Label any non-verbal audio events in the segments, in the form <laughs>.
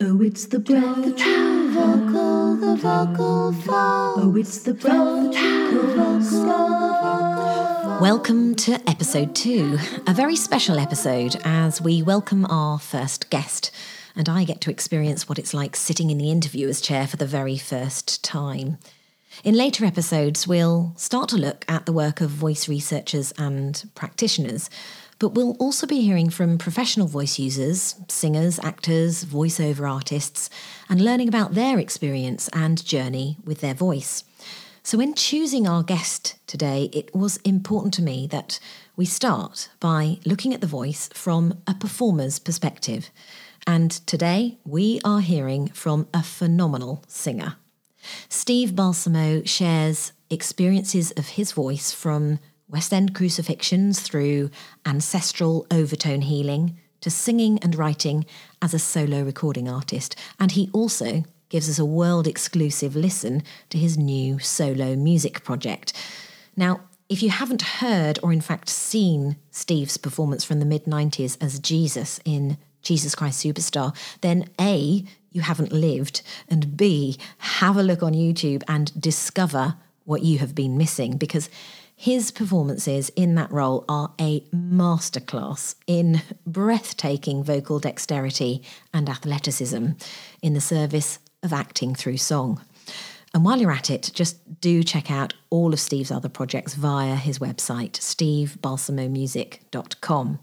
Oh, it's the breath, the true vocal, the vocal flow. Oh, it's the breath, the true vocal. Welcome to episode two, a very special episode as we welcome our first guest, and I get to experience what it's like sitting in the interviewer's chair for the very first time. In later episodes, we'll start to look at the work of voice researchers and practitioners, but we'll also be hearing from professional voice users, singers, actors, voiceover artists, and learning about their experience and journey with their voice. So, in choosing our guest today, it was important to me that we start by looking at the voice from a performer's perspective. And today, we are hearing from a phenomenal singer. Steve Balsamo shares experiences of his voice from West End crucifixions through ancestral overtone healing to singing and writing as a solo recording artist. And he also gives us a world exclusive listen to his new solo music project. Now, if you haven't heard or, in fact, seen Steve's performance from the mid 90s as Jesus in Jesus Christ Superstar, then A, you haven't lived, and B, have a look on YouTube and discover what you have been missing because his performances in that role are a masterclass in breathtaking vocal dexterity and athleticism in the service of acting through song. And while you're at it, just do check out all of Steve's other projects via his website, stevebalsamomusic.com.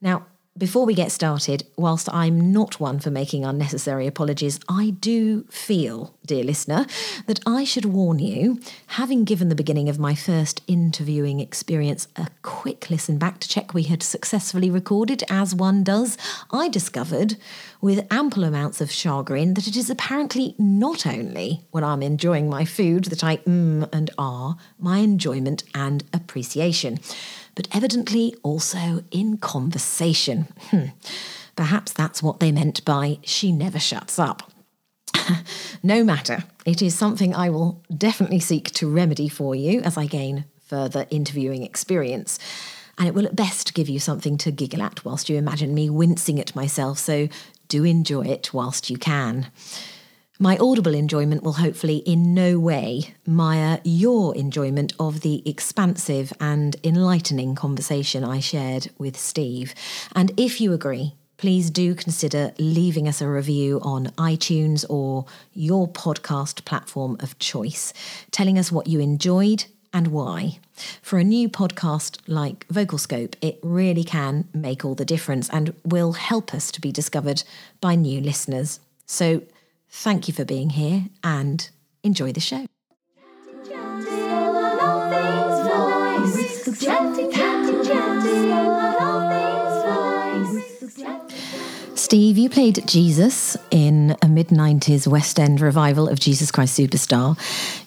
Now, before we get started, whilst I'm not one for making unnecessary apologies, I do feel, dear listener, that I should warn you, having given the beginning of my first interviewing experience a quick listen back to check we had successfully recorded, as one does, I discovered, with ample amounts of chagrin, that it is apparently not only when I'm enjoying my food that I mm and ah my enjoyment and appreciation but evidently also in conversation. Hmm. Perhaps that's what they meant by she never shuts up. <laughs> no matter, it is something I will definitely seek to remedy for you as I gain further interviewing experience. And it will at best give you something to giggle at whilst you imagine me wincing at myself, so do enjoy it whilst you can. My audible enjoyment will hopefully in no way mire your enjoyment of the expansive and enlightening conversation I shared with Steve. And if you agree, please do consider leaving us a review on iTunes or your podcast platform of choice, telling us what you enjoyed and why. For a new podcast like Vocalscope, it really can make all the difference and will help us to be discovered by new listeners. So Thank you for being here and enjoy the show. Steve, you played Jesus in a mid 90s West End revival of Jesus Christ Superstar,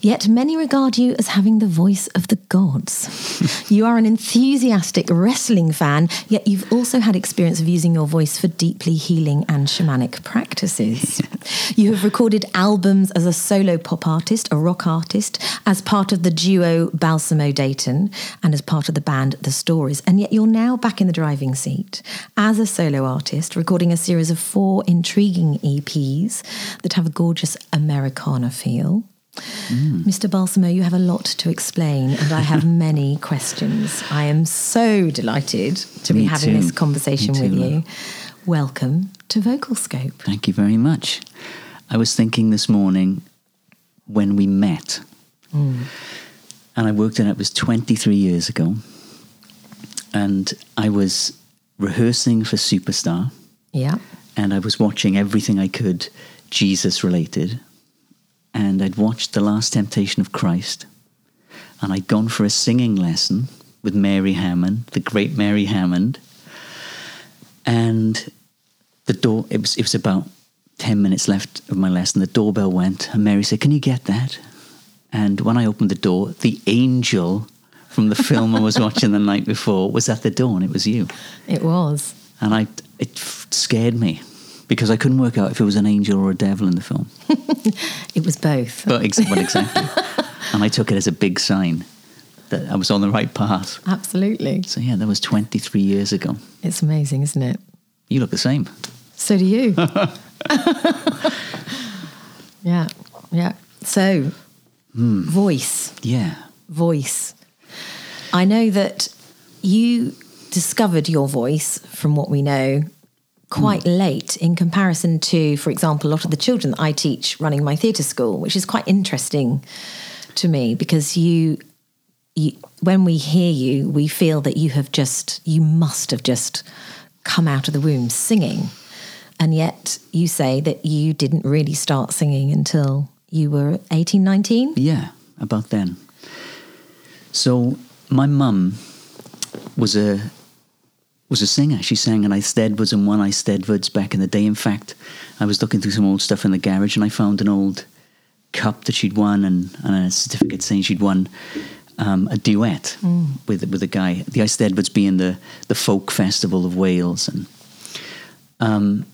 yet many regard you as having the voice of the gods. <laughs> you are an enthusiastic wrestling fan, yet you've also had experience of using your voice for deeply healing and shamanic practices. <laughs> you have recorded albums as a solo pop artist, a rock artist, as part of the duo Balsamo Deighton, and as part of the band The Stories, and yet you're now back in the driving seat as a solo artist, recording a series series of four intriguing EPs that have a gorgeous Americana feel. Mm. Mr. Balsamo, you have a lot to explain, and I have <laughs> many questions. I am so delighted to Me be having too. this conversation with you. Welcome to Vocal Scope. Thank you very much. I was thinking this morning when we met, mm. and I worked out it was 23 years ago, and I was rehearsing for Superstar yeah. And I was watching everything I could Jesus related. And I'd watched The Last Temptation of Christ. And I'd gone for a singing lesson with Mary Hammond, the great Mary Hammond. And the door, it was, it was about 10 minutes left of my lesson. The doorbell went, and Mary said, Can you get that? And when I opened the door, the angel from the film I was watching the <laughs> night before was at the door, and it was you. It was. And I, it scared me because I couldn't work out if it was an angel or a devil in the film. <laughs> it was both. But ex- well, exactly. <laughs> and I took it as a big sign that I was on the right path. Absolutely. So yeah, that was 23 years ago. It's amazing, isn't it? You look the same. So do you. <laughs> yeah, yeah. So, hmm. voice, Yeah. voice. I know that you discovered your voice, from what we know, quite hmm. late in comparison to, for example, a lot of the children that I teach running my theatre school, which is quite interesting to me because you, you, when we hear you, we feel that you have just, you must have just come out of the womb singing. And yet you say that you didn't really start singing until you were 18, 19? Yeah, about then. So my mum was a was a singer. She sang in Eisteddfods and won Eisteddfods back in the day. In fact, I was looking through some old stuff in the garage and I found an old cup that she'd won and, and a certificate saying she'd won um, a duet with with a guy. The Eisteddfods being the the folk festival of Wales and um,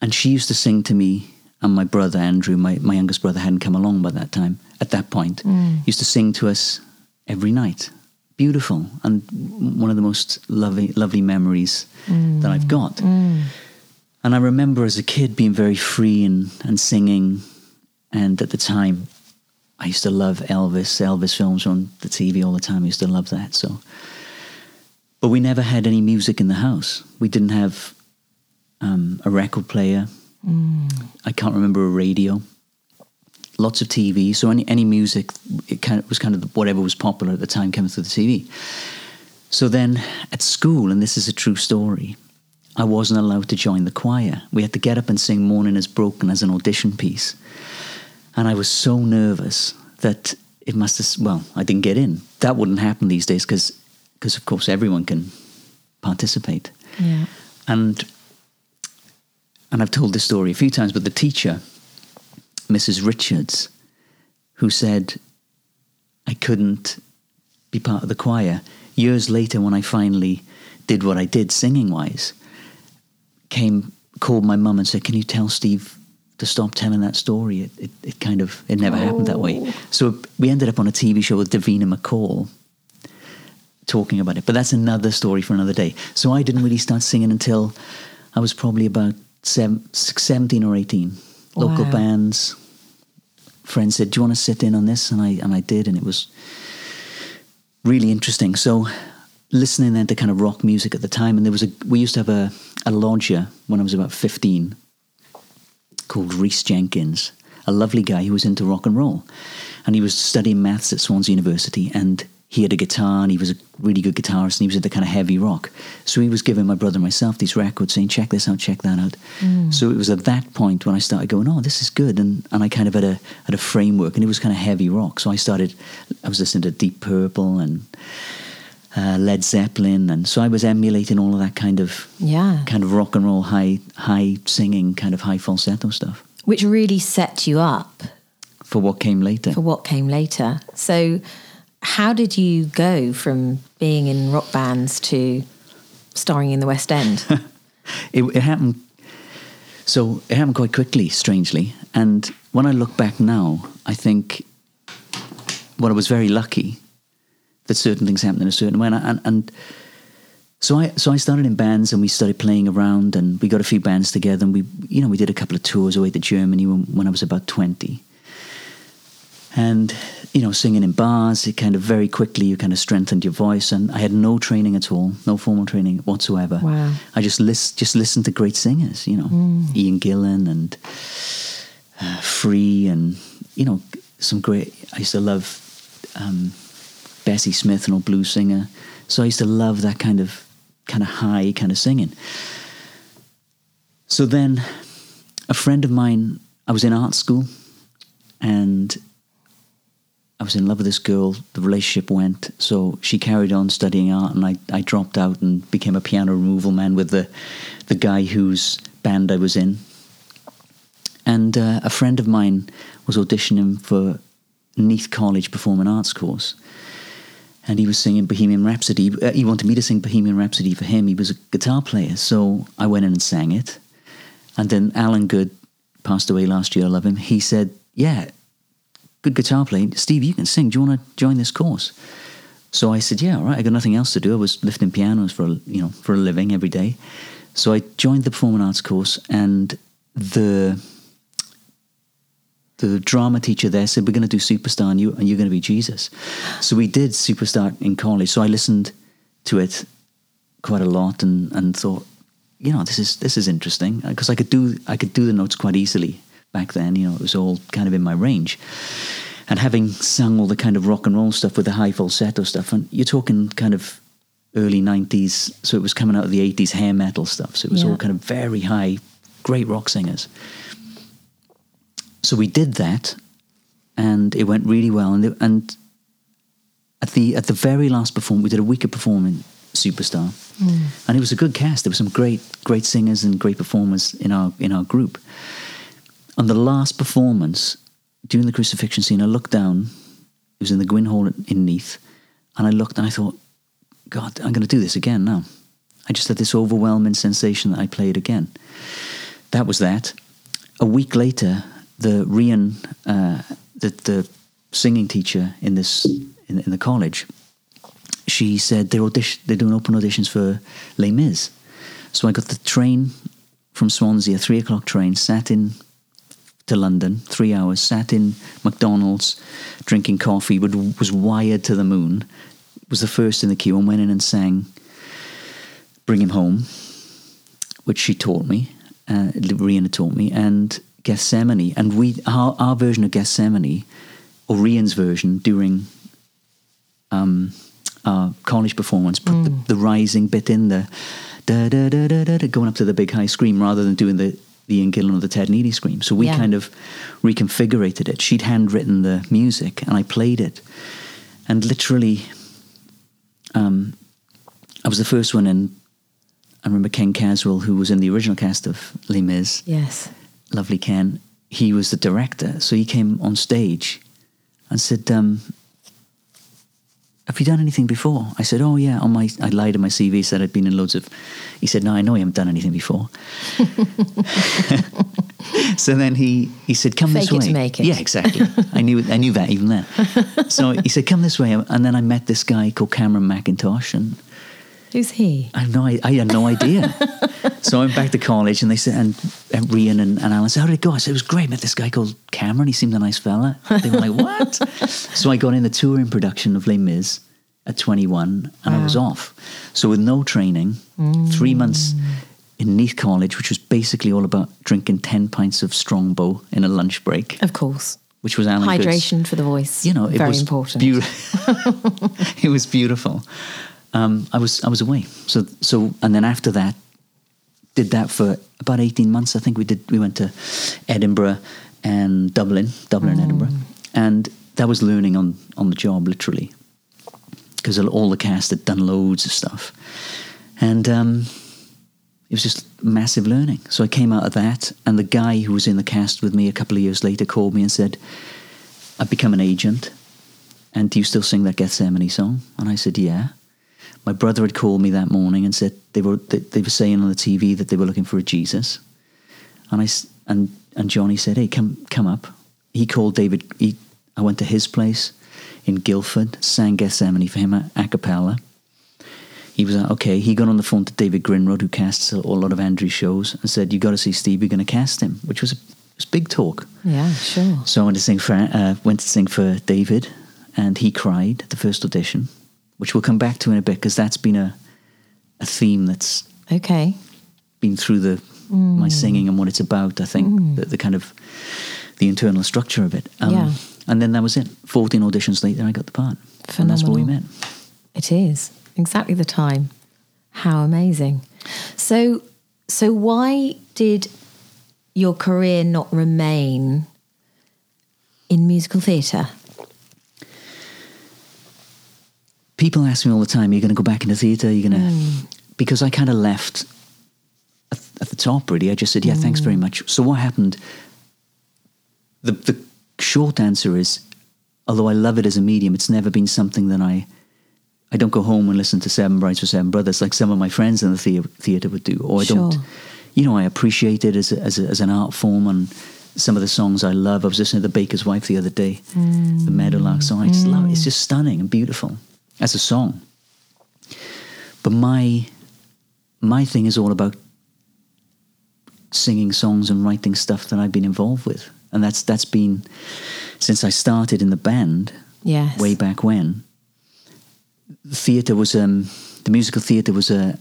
and she used to sing to me and my brother Andrew, my, my youngest brother hadn't come along by that time. At that point, used to sing to us every night. Beautiful and one of the most lovely lovely memories that I've got. Mm. Mm. And I remember as a kid being very free and, and singing. And at the time, I used to love Elvis. Elvis films were on the TV all the time. I used to love that. So, but we never had any music in the house. We didn't have um, a record player. Mm. I can't remember a radio. Lots of TV. So any any music, it kind of was kind of whatever was popular at the time coming through the TV. So then at school, and this is a true story, I wasn't allowed to join the choir. We had to get up and sing "Morning Is Broken" as an audition piece, and I was so nervous that it must have. Well, I didn't get in. That wouldn't happen these days because, because of course everyone can participate. Yeah. And and I've told this story a few times, but the teacher, Mrs. Richards, who said I couldn't be part of the choir, years later when I finally did what I did singing wise, came called my mum and said, Can you tell Steve to stop telling that story? It, it, it kind of it never happened that way. Oh. So we ended up on a TV show with Davina McCall talking about it. But that's another story for another day. So I didn't really start singing until I was probably about seven, 17 or 18. Local Wow. bands. Friends said, Do you want to sit in on this? And I and I did, and it was really interesting. So listening then to kind of rock music at the time, and there was a we used to have a, a lodger when I was about 15 called Reese Jenkins, a lovely guy who was into rock and roll. And he was studying maths at Swansea University and he had a guitar and he was a really good guitarist and he was into kind of heavy rock. So he was giving my brother and myself these records saying, check this out, check that out. So it was at that point when I started going, oh, this is good. And, and I kind of had a, had a framework and it was kind of heavy rock. So I started, I was listening to Deep Purple and uh, Led Zeppelin. And so I was emulating all of that kind of Yeah. kind of rock and roll, high high singing, kind of high falsetto stuff Which really set you up for what came later. for what came later. So, how did you go from being in rock bands to starring in the West End? <laughs> it, it happened. So it happened quite quickly, strangely. And when I look back now, I think, well, I was very lucky that certain things happened in a certain way. And, and, and so I so I started in bands, and we started playing around, and we got a few bands together, and we you know we did a couple of tours away to Germany when, when I was about twenty. And you know, singing in bars, it kind of very quickly you kind of strengthened your voice, and I had no training at all, no formal training whatsoever. Wow. I just list, just listened to great singers, you know, Ian Gillan and uh, Free, and you know, some great. I used to love um, Bessie Smith, an old blues singer. So I used to love that kind of kind of high kind of singing. So then, a friend of mine, I was in art school, and I was in love with this girl. The relationship went, so she carried on studying art, and I, I dropped out and became a piano removal man with the the guy whose band I was in. And uh, a friend of mine was auditioning for Neath College Performing Arts course, and he was singing Bohemian Rhapsody. Uh, he wanted me to sing Bohemian Rhapsody for him. He was a guitar player, so I went in and sang it. And then Alan Good passed away last year. I love him. He said, "Yeah, good guitar playing. Steve, you can sing. Do you want to join this course?" So I said, "Yeah, all right." I got nothing else to do. I was lifting pianos for a- you know for a living every day. So I joined the performing arts course, and the the drama teacher there said, "We're going to do Superstar, and you and you're going to be Jesus." So we did Superstar in college. So I listened to it quite a lot, and and thought, you know, this is this is interesting because I could do I could do the notes quite easily back then. You know, it was all kind of in my range. And having sung all the kind of rock and roll stuff with the high falsetto stuff, and you're talking kind of early 90s, so it was coming out of the 80s hair metal stuff. So it was Yeah. all kind of very high, great rock singers. So we did that, and it went really well. And it, and at the at the very last performance, we did a week of performing Superstar, hmm. and it was a good cast. There were some great great singers and great performers in our in our group. On the last performance, during the crucifixion scene, I looked down. It was in the Gwyn Hall in Neath, and I looked and I thought, God, I'm going to do this again now. I just had this overwhelming sensation that I played again. That was that. A week later, the Rian, uh, the, the singing teacher in this in, in the college, she said they're audition, they're doing open auditions for Les Mis. So I got the train from Swansea, a three o'clock train, sat in to London, three hours, sat in McDonald's, drinking coffee, but was wired to the moon. Was the first in the queue and went in and sang "Bring Him Home," which she taught me. Uh, Rian had taught me, and Gethsemane, and we our, our version of Gethsemane, or Rian's version during um, our college performance, put the, the rising bit in the da da da da da da, going up to the big high scream rather than doing the the Ian Gillan or the Ted Neeley scream. So we Yeah. kind of reconfigurated it. She'd handwritten the music, and I played it, and literally, um, I was the first one in. I remember Ken Caswell, who was in the original cast of Les Mis, Yes. lovely Ken, he was the director. So he came on stage and said, um, Have you done anything before? I said, Oh, yeah. On my, I lied in my CV, said I'd been in loads of. He said, No, I know you haven't done anything before. <laughs> so then he, he said, Come this Fake it way. to make it. Yeah, exactly. I knew I knew that even then. So he said, Come this way. And then I met this guy called Cameron Mackintosh, and Who's he? I had no, I had no idea. so I went back to college, and they said, and, and Rian and, and Alan said, "How oh, did it go?" I said, "It was great. I Met this guy called Cameron. He seemed a nice fella." They were like, <laughs> "What?" so I got in the touring production of Les Mis at 21, and I was off. So with no training, three mm. months in Neath College, which was basically all about drinking 10 pints of Strongbow in a lunch break, Of course. which was Alan Good's- Hydration for the voice. you know, it very was important. beautiful. <laughs> it was beautiful. Um, I was I was away. So so and then after that, did that for about eighteen months. I think we did. We went to Edinburgh and Dublin, Dublin and Edinburgh, and that was learning on on the job literally because all the cast had done loads of stuff, and. Um, it was just massive learning. So I came out of that, and the guy who was in the cast with me a couple of years later called me and said, I've become an agent. And do you still sing that Gethsemane song? And I said, Yeah. My brother had called me that morning and said they were they, they were saying on the TV that they were looking for a Jesus. And I and and Johnny said, Hey, come come up. He called David. He, I went to his place in Guildford, sang Gethsemane for him a, a cappella. He was like, okay. He got on the phone to David Grindrod, who casts a, a lot of Andrew's shows, and said, "You got to see Steve. You're going to cast him," which was a, was big talk. Yeah, sure. So I went to sing for uh, went to sing for David, and he cried at the first audition, which we'll come back to in a bit because that's been a a theme that's Okay. been through the my singing and what it's about. I think the, the kind of the internal structure of it. Um, Yeah. And then that was it. Fourteen auditions later, I got the part, and that's where we met. It is exactly the time. How amazing! So, so why did your career not remain in musical theatre? People ask me all the time, are "You're going to go back into theatre? You're going to?" Hmm. Because I kind of left at, at the top. Really, I just said, "Yeah, thanks Hmm. very much." So what happened? The the short answer is, although I love it as a medium, it's never been something that I. I don't go home and listen to Seven Brides for Seven Brothers like some of my friends in the thea- theatre would do, or I don't. You know, I appreciate it as a, as, a, as an art form, and some of the songs I love. I was listening to The Baker's Wife the other day, the Meadowlark song. I just love it. It's just stunning and beautiful as a song. But my my thing is all about singing songs and writing stuff that I've been involved with, and that's that's been since I started in the band Yes. way back when. Theatre was um, the musical theatre was a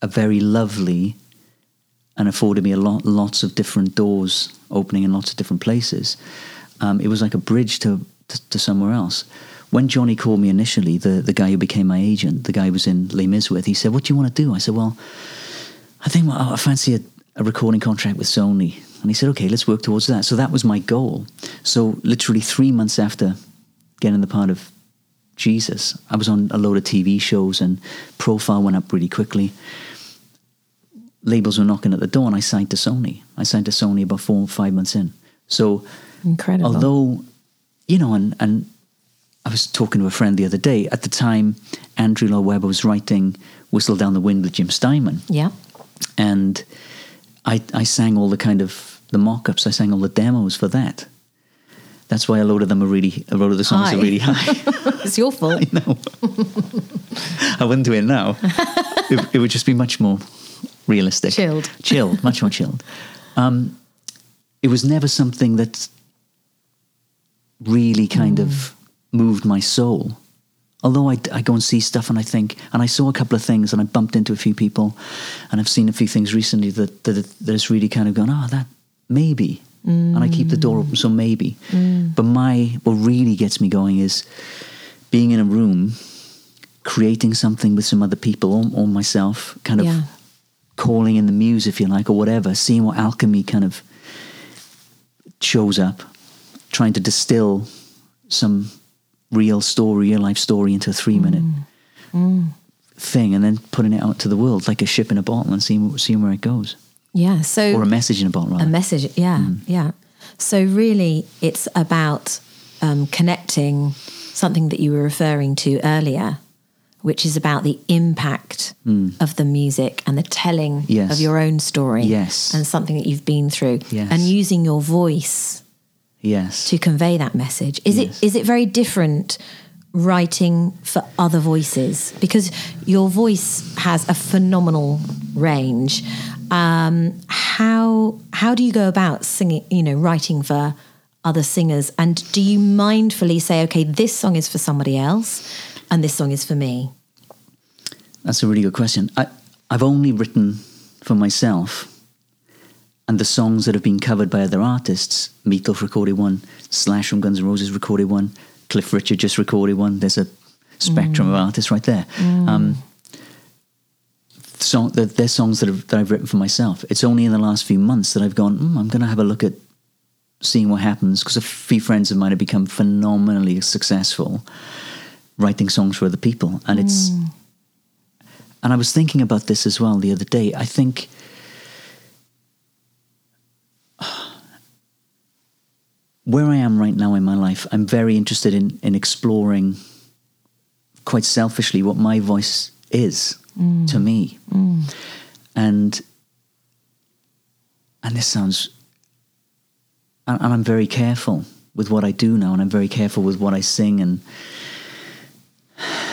a very lovely and afforded me a lot lots of different doors opening in lots of different places. Um, it was like a bridge to, to to somewhere else. When Johnny called me initially, the the guy who became my agent, the guy who was in Les Mis with, he said, "What do you want to do?" I said, "Well, I think I fancy a, a recording contract with Sony." And he said, "Okay, let's work towards that." So that was my goal. So literally three months after getting the part of Jesus, I was on a load of TV shows, and profile went up really quickly. Labels were knocking at the door, and I signed to Sony. I signed to Sony about four or five months in. So Incredible. although you know and and I was talking to a friend the other day. At the time Andrew Lloyd Webber was writing Whistle Down the Wind with Jim Steinman. Yeah. and I I sang all the kind of the mock-ups. I sang all the demos for that. That's why a load of them are really a load of the songs High. are really high. <laughs> It's your fault. no <laughs> I wouldn't do it now. <laughs> It, it would just be much more realistic. Chilled. chilled much more chilled. Um, it was never something that really kind of moved my soul. Although I, I go and see stuff and I think, and I saw a couple of things and I bumped into a few people and I've seen a few things recently that, that, that has really kind of gone, oh, that maybe. And I keep the door open, so maybe. Mm. But my, what really gets me going is being in a room, creating something with some other people or, or myself, kind of Yeah. calling in the muse, if you like, or whatever, seeing what alchemy kind of shows up, trying to distill some real story, real life story into a three minute thing, and then putting it out to the world like a ship in a bottle and seeing seeing where it goes, Yeah. So or a message in a bottle. Rather. a message yeah Mm. yeah so really it's about um, connecting something that you were referring to earlier which is about the impact of the music and the telling Mm. Yes. of your own story Yes. and something that you've been through Yes. and using your voice yes, to convey that message is Yes. it is it very different writing for other voices because your voice has a phenomenal range um, how how do you go about singing you know writing for other singers and do you mindfully say okay this song is for somebody else and this song is for me that's a really good question. I I've only written for myself. And the songs that have been covered by other artists, Meatloaf recorded one, Slash from Guns N' Roses recorded one, Cliff Richard just recorded one. There's a spectrum of artists right there. Um, song, they're, they're songs that, have, that I've written for myself. It's only in the last few months that I've gone, mm, I'm going to have a look at seeing what happens because a few friends of mine have become phenomenally successful writing songs for other people. And it's, and I was thinking about this as well the other day. I think where I am right now in my life, I'm very interested in, in exploring quite selfishly what my voice is to mm. me. Mm. And and this sounds and, and I'm very careful with what I do now and I'm very careful with what I sing and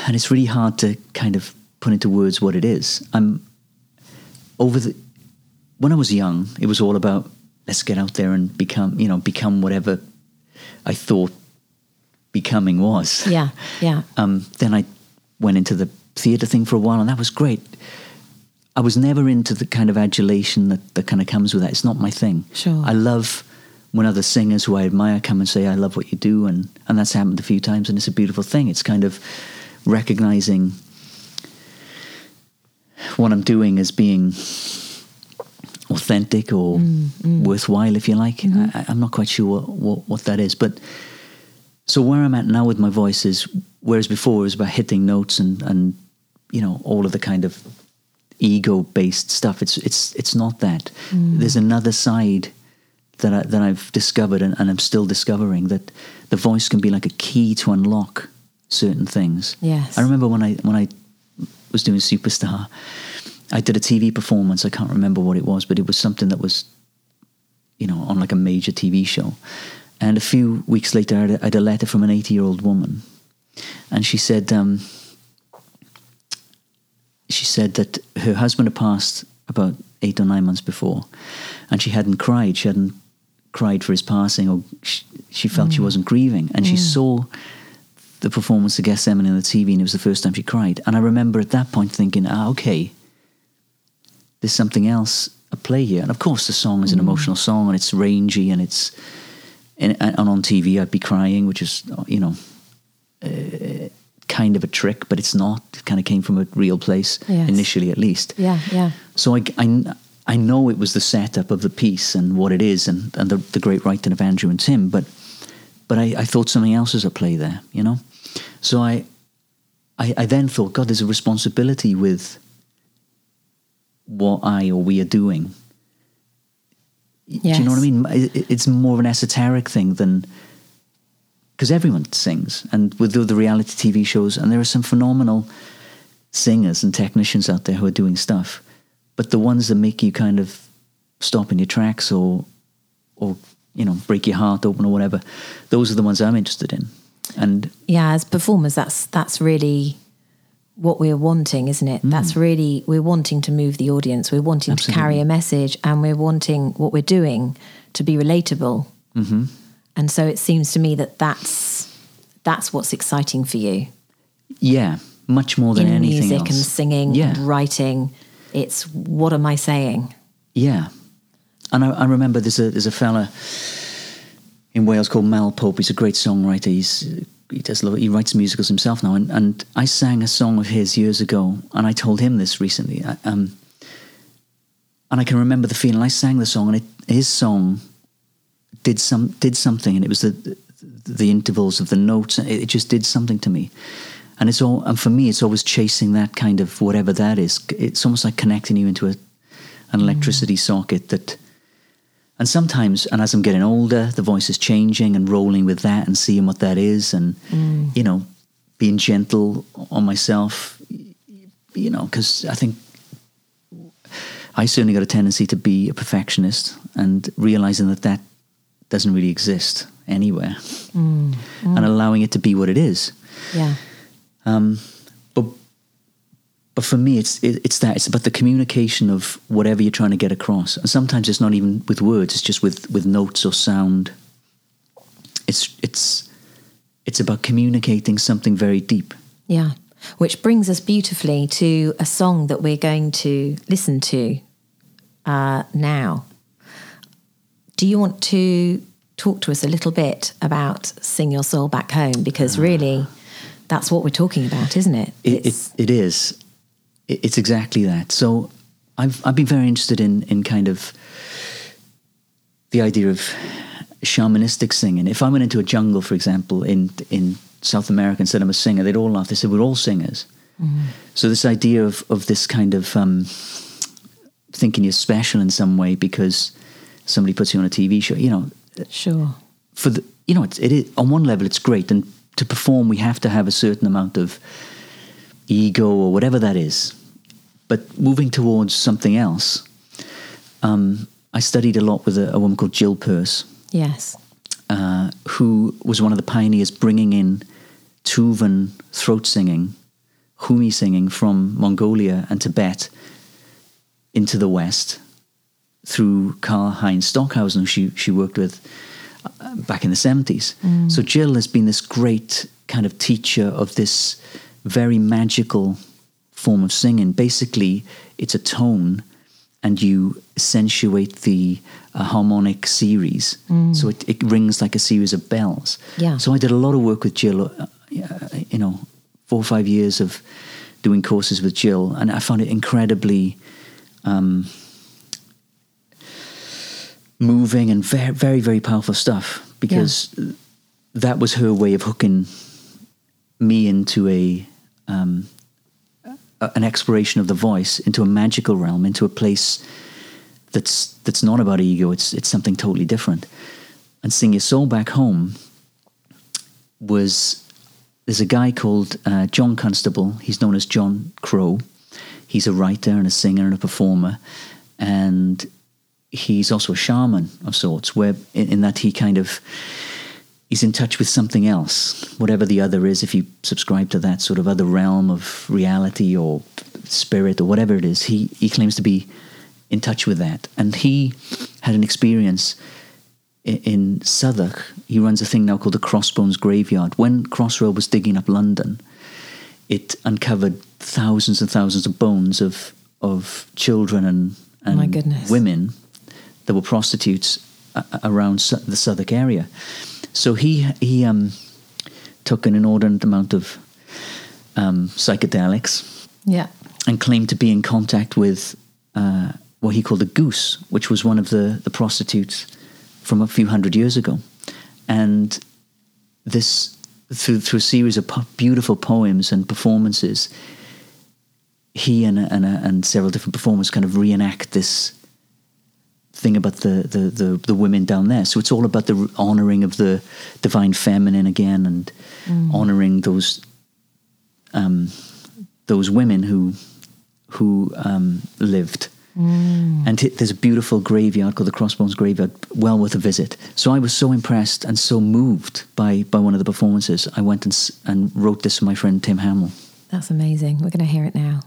and it's really hard to kind of put into words what it is. I'm over the when I was young, it was all about let's get out there and become, you know, become whatever I thought becoming was. yeah yeah <laughs> Um, then I went into the theatre thing for a while, and that was great. I was never into the kind of adulation that, that kind of comes with that. It's not my thing. Sure. I love when other singers who I admire come and say, I love what you do, and, and that's happened a few times, and it's a beautiful thing. It's kind of recognizing what I'm doing as being authentic or mm, mm. worthwhile, if you like. Mm-hmm. I, I'm not quite sure what, what, what that is. But so where I'm at now with my voice is, whereas before it was about hitting notes and, and you know, all of the kind of ego-based stuff. It's it's it's not that. Mm. There's another side that I, that I've discovered and, and I'm still discovering that the voice can be like a key to unlock certain things. Yes. I remember when I when I was doing Superstar, I did a TV performance. I can't remember what it was, but it was something that was, you know, on like a major TV show. And a few weeks later, I had a, I had a letter from an 80 year old woman, and she said, um, she said that her husband had passed about eight or nine months before, and she hadn't cried. She hadn't cried for his passing, or she, she felt she wasn't grieving, and she saw the performance of Gethsemane on the TV, and it was the first time she cried. And I remember at that point thinking, ah, okay, there's something else at play here. And of course, the song is an emotional song, and it's rangy, and it's and, and on TV I'd be crying, which is you know uh, kind of a trick, but it's not. It kind of came from a real place Yes. initially, at least. Yeah, yeah. So I, I, I know it was the setup of the piece and what it is, and, and the, the great writing of Andrew and Tim, but but I, I thought something else was at play there, you know. So I, I, I then thought, God, there's a responsibility with what I or we are doing. Do you know what I mean? It's more of an esoteric thing than because everyone sings, and with the, the reality TV shows, and there are some phenomenal singers and technicians out there who are doing stuff, but the ones that make you kind of stop in your tracks or, or you know, break your heart open or whatever, those are the ones I'm interested in. And yeah as performers that's that's really what we're wanting isn't it? That's really we're wanting to move the audience. We're wanting to carry a message and we're wanting what we're doing to be relatable. Mm-hmm. and so it seems to me that that's that's what's exciting for you. Yeah, much more than in anything music else. and singing Yeah. and writing it's what am i saying? Yeah, and I, I remember there's a there's a fella in Wales called Mal Pope. He's a great songwriter. He's he does love, he writes musicals himself now. And, and I sang a song of his years ago, and I told him this recently. I, um, and I can remember the feeling. I sang the song, and it, his song did some did something, and it was the the intervals of the notes. It, it just did something to me. And it's all, and for me, it's always chasing that kind of whatever that is. It's almost like connecting you into a an electricity socket that and sometimes and as i'm getting older the voice is changing and rolling with that and seeing what that is and mm. you know being gentle on myself you know because i think i certainly got a tendency to be a perfectionist and realizing that that doesn't really exist anywhere mm. Mm. and allowing it to be what it is. Yeah. But but for me it's it, it's that it's about the communication of whatever you're trying to get across and sometimes it's not even with words it's just with with notes or sound it's it's it's about communicating something very deep Yeah. Which brings us beautifully to a song that we're going to listen to uh, now. Do you want to talk to us a little bit about Sing Your Soul Back Home? Because really, that's what we're talking about, isn't it? it, it, it is it's exactly that. So I've I've been very interested in in kind of the idea of shamanistic singing. If I went into a jungle for example in in South America and said I'm a singer they'd all laugh. They said we're all singers. So this idea of of this kind of um, thinking you're special in some way because somebody puts you on a TV show you know sure. for the you know it's, it is on one level it's great. And to perform we have to have a certain amount of ego or whatever that is but moving towards something else um, I studied a lot with a, a woman called Jill Purce Yes. uh, who was one of the pioneers bringing in Tuvan throat singing, Humi singing from Mongolia and Tibet into the West through Karlheinz Stockhausen, who she, she worked with uh, back in the 70s. So Jill has been this great kind of teacher of this very magical form of singing. Basically, it's a tone and you accentuate the uh, harmonic series. So it, it rings like a series of bells. Yeah. So I did a lot of work with Jill, uh, you know, four or five years of doing courses with Jill, and I found it incredibly um, moving and very, very, very powerful stuff because that was her way of hooking me into a, um, an exploration of the voice into a magical realm, into a place that's that's not about ego. It's it's something totally different. And sing your soul back home was there's a guy called uh, John Constable. He's known as John Crow. He's a writer and a singer and a performer, and he's also a shaman of sorts. Where in, in that he kind of he's in touch with something else, whatever the other is. If you subscribe to that sort of other realm of reality or spirit or whatever it is, he he claims to be in touch with that. And he had an experience in Southwark. He runs a thing now called the Crossbones Graveyard. When Crossrail was digging up London, it uncovered thousands and thousands of bones of of children and, and women that were prostitutes around the Southwark area. So he he um, took an inordinate amount of um, psychedelics Yeah. and claimed to be in contact with uh, what he called a goose, which was one of the, the prostitutes from a few hundred years ago. And this, through, through a series of po- beautiful poems and performances, he and, and, and several different performers kind of reenact this thing about the, the, the, the women down there. So it's all about the honoring of the divine feminine again and honoring those um, those women who who um, lived. And it, there's a beautiful graveyard called the Crossbones Graveyard, well worth a visit. So I was so impressed and so moved by, by one of the performances. I went and, s- and wrote this to my friend Tim Hamill. That's amazing. We're going to hear it now.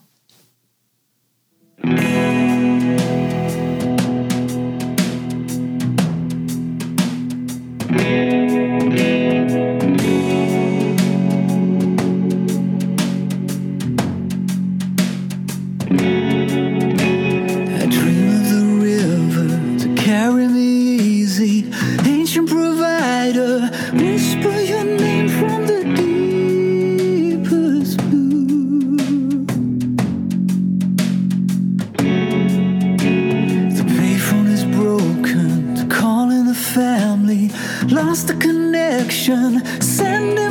Lost the connection, sending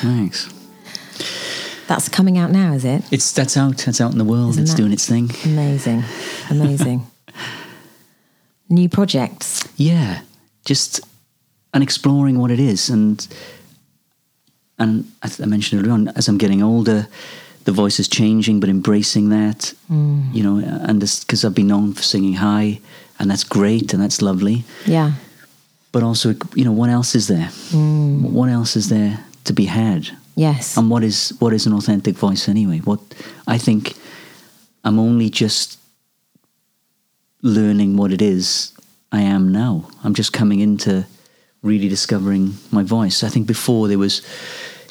Thanks. That's coming out now, is it? It's that's out. That's out in the world. Isn't it's doing its thing. Amazing. Amazing. <laughs> New projects. Yeah, just and exploring what it is, and and as I mentioned earlier on, as I'm getting older, the voice is changing, but embracing that, mm. you know, and because I've been known for singing high, and that's great, and that's lovely. Yeah. But also, you know, what else is there? Mm. What else is there to be had? Yes. And what is what is an authentic voice anyway? What I think I'm only just learning what it is I am now. I'm just coming into really discovering my voice. I think before there was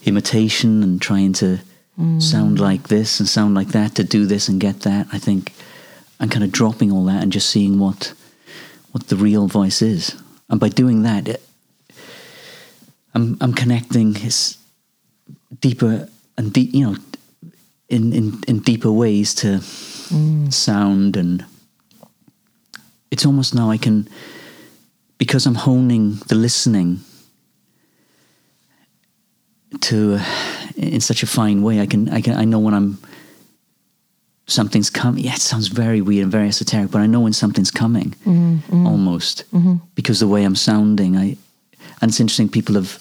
imitation and trying to mm. sound like this and sound like that to do this and get that. I think I'm kind of dropping all that and just seeing what what the real voice is. And by doing that, it, I'm I'm connecting his deeper and deep, you know, in, in, in deeper ways to mm. sound and it's almost now I can because I'm honing the listening to uh, in such a fine way I can I can I know when I'm something's coming. Yeah it sounds very weird and very esoteric but I know when something's coming mm-hmm. almost mm-hmm. because the way I'm sounding I and it's interesting people have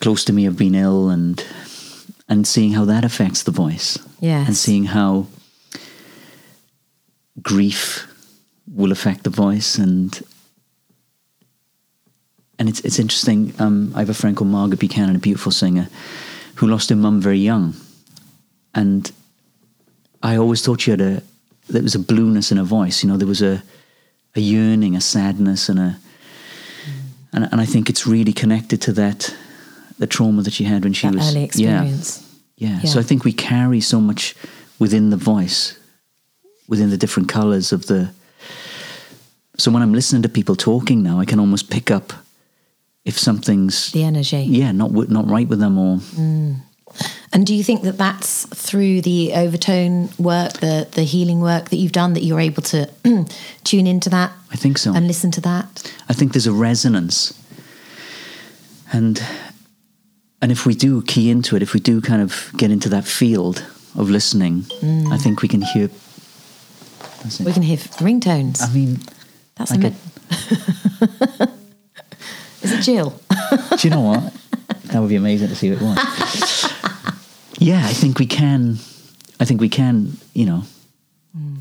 close to me have been ill and and seeing how that affects the voice Yes. and seeing how grief will affect the voice and and it's it's interesting um, I have a friend called Margaret Buchanan a beautiful singer who lost her mum very young and I always thought she had a there was a blueness in her voice you know there was a a yearning a sadness and a and, and I think it's really connected to that the trauma that she had when she That was early yeah experience. yeah. Yeah. So I think we carry so much within the voice, within the different colors of the. So when I'm listening to people talking now, I can almost pick up if something's The energy. yeah not not right with them or mm. And do you think that that's through the overtone work, the the healing work that you've done, that you're able to <clears throat> tune into that I think so. and listen to that? I think there's a resonance, and and if we do key into it, if we do kind of get into that field of listening, mm. I think we can hear. We can hear ringtones. I mean, That's like a bit. <laughs> Is it Jill? Do you know what? <laughs> that would be amazing to see who it was. yeah, I think we can. I think we can. You know, hmm.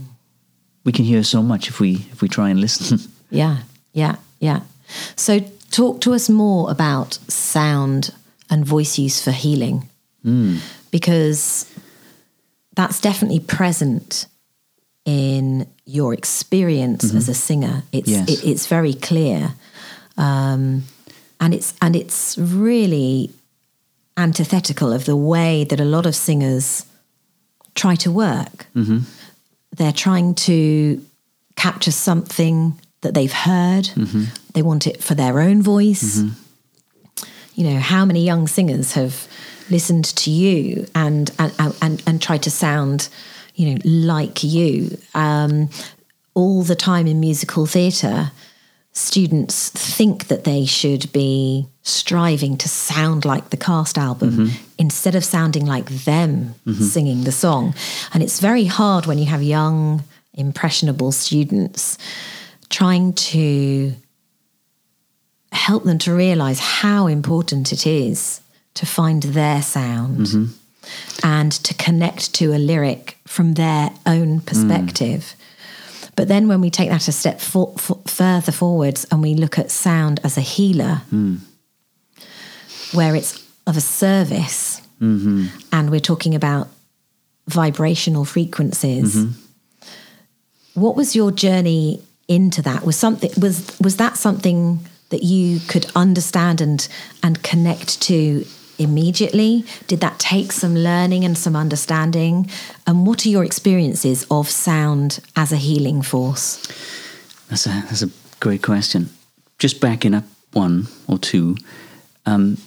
we can hear so much if we if we try and listen. <laughs> Yeah, yeah, yeah. So, talk to us more about sound and voice use for healing, hmm. because that's definitely present in your experience mm-hmm. as a singer. It's Yes. it, it's very clear, um, and it's and it's really antithetical of the way that a lot of singers try to work. Mm-hmm. They're trying to capture something that they've heard. Mm-hmm. They want it for their own voice. Mm-hmm. You know, how many young singers have listened to you and and and, and, and tried to sound, you know, like you? Um, all the time in musical theatre, students think that they should be striving to sound like the cast album mm-hmm. instead of sounding like them mm-hmm. singing the song. And it's very hard when you have young, impressionable students trying to help them to realize how important it is to find their sound mm-hmm. and to connect to a lyric from their own mm. perspective. But then when we take that a step for, for, further forwards and we look at sound as a healer, where it's of a service, mm-hmm. and we're talking about vibrational frequencies. Mm-hmm. What was your journey into that? Was something was was that something that you could understand and and connect to immediately? Did that take some learning and some understanding? And what are your experiences of sound as a healing force? That's a that's a great question. Just backing up one or two, um,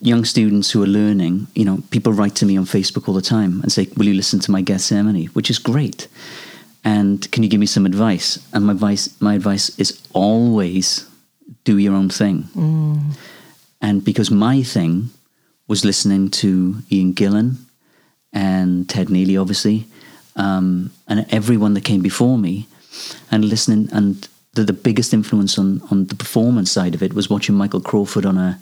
young students who are learning. You know, people write to me on Facebook all the time and say, "Will you listen to my Gethsemane?" Which is great. And can you give me some advice? And my advice, my advice is always do your own thing. And because my thing was listening to Ian Gillan and Ted Neeley, obviously, um, and everyone that came before me, and listening, and the, the biggest influence on, on the performance side of it was watching Michael Crawford on a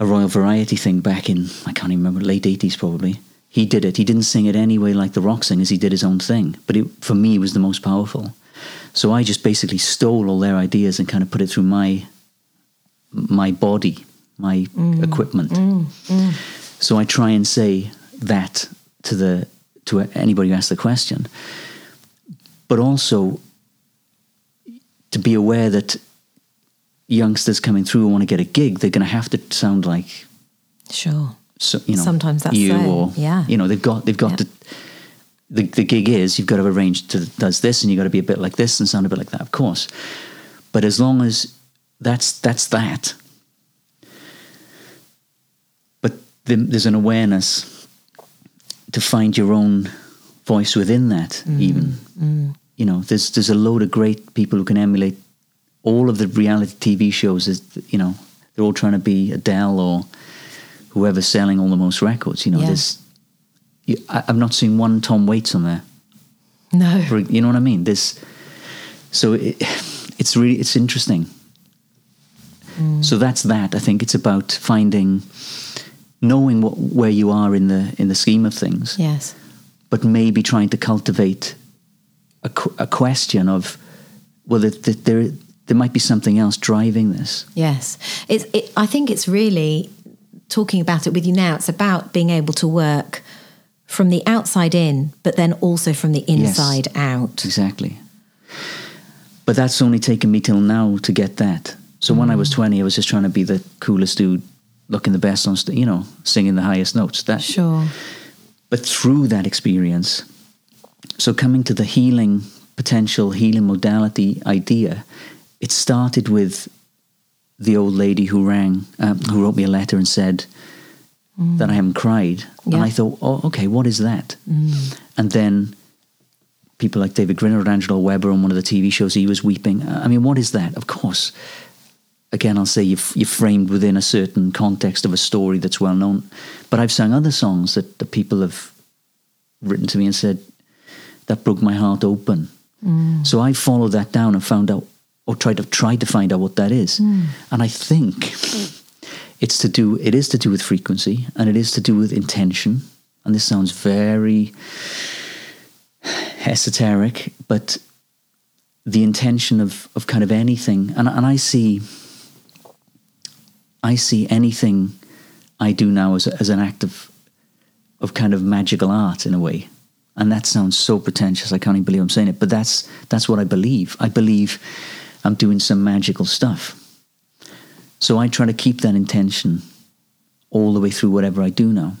a Royal Variety thing back in I can't even remember late eighties probably. He did it. He didn't sing it anyway like the rock singers. He did his own thing, but it, for me, it was the most powerful. So I just basically stole all their ideas and kind of put it through my my body, my mm. equipment. Mm. Mm. So I try and say that to the to anybody who asks the question, but also to be aware that youngsters coming through who want to get a gig, they're going to have to sound like Sure. so, you know Sometimes that's you so, or yeah. you know they've got they've got Yeah. to the the gig is you've got to arrange to does this and you've got to be a bit like this and sound a bit like that of course but as long as that's that's that. But there's an awareness to find your own voice within that Mm, even. you know there's there's a load of great people who can emulate all of the reality TV shows is you know they're all trying to be Adele or whoever's selling all the most records you know Yeah. there's you, I, I've not seen one Tom Waits on there. No. you know what I mean? There's so it, <sighs> it's really it's interesting Mm. so that's that I think it's about finding knowing what where you are in the in the scheme of things Yes. but maybe trying to cultivate a, a question of well that that there there might be something else driving this Yes, it's. It, I think it's really talking about it with you now. It's about being able to work from the outside in, but then also from the inside out. exactly but that's only taken me till now to get that so when I was mm. 20 I was just trying to be the coolest dude looking the best on st- you know singing the highest notes. That Sure. but through that experience so coming to the healing potential healing modality idea it started with the old lady who rang um, who wrote me a letter and said mm. that i haven't cried. And i thought oh okay what is that? Mm. And then people like David Grindrod or Andrew Lloyd Webber on one of the tv shows he was weeping. I mean what is that? Of course again, I'll say you've, you're framed within a certain context of a story that's well known. But I've sung other songs that, that people have written to me and said, that broke my heart open. Mm. So I followed that down and found out, or tried to try to find out what that is. Mm. And I think it's to do, it is to do with frequency and it is to do with intention. And this sounds very esoteric, but the intention of, of kind of anything. And, and I see, I see anything I do now as, as an act of, of kind of magical art in a way. And that sounds so pretentious. I can't even believe I'm saying it, but that's that's what I believe. I believe I'm doing some magical stuff. So I try to keep that intention all the way through whatever I do now.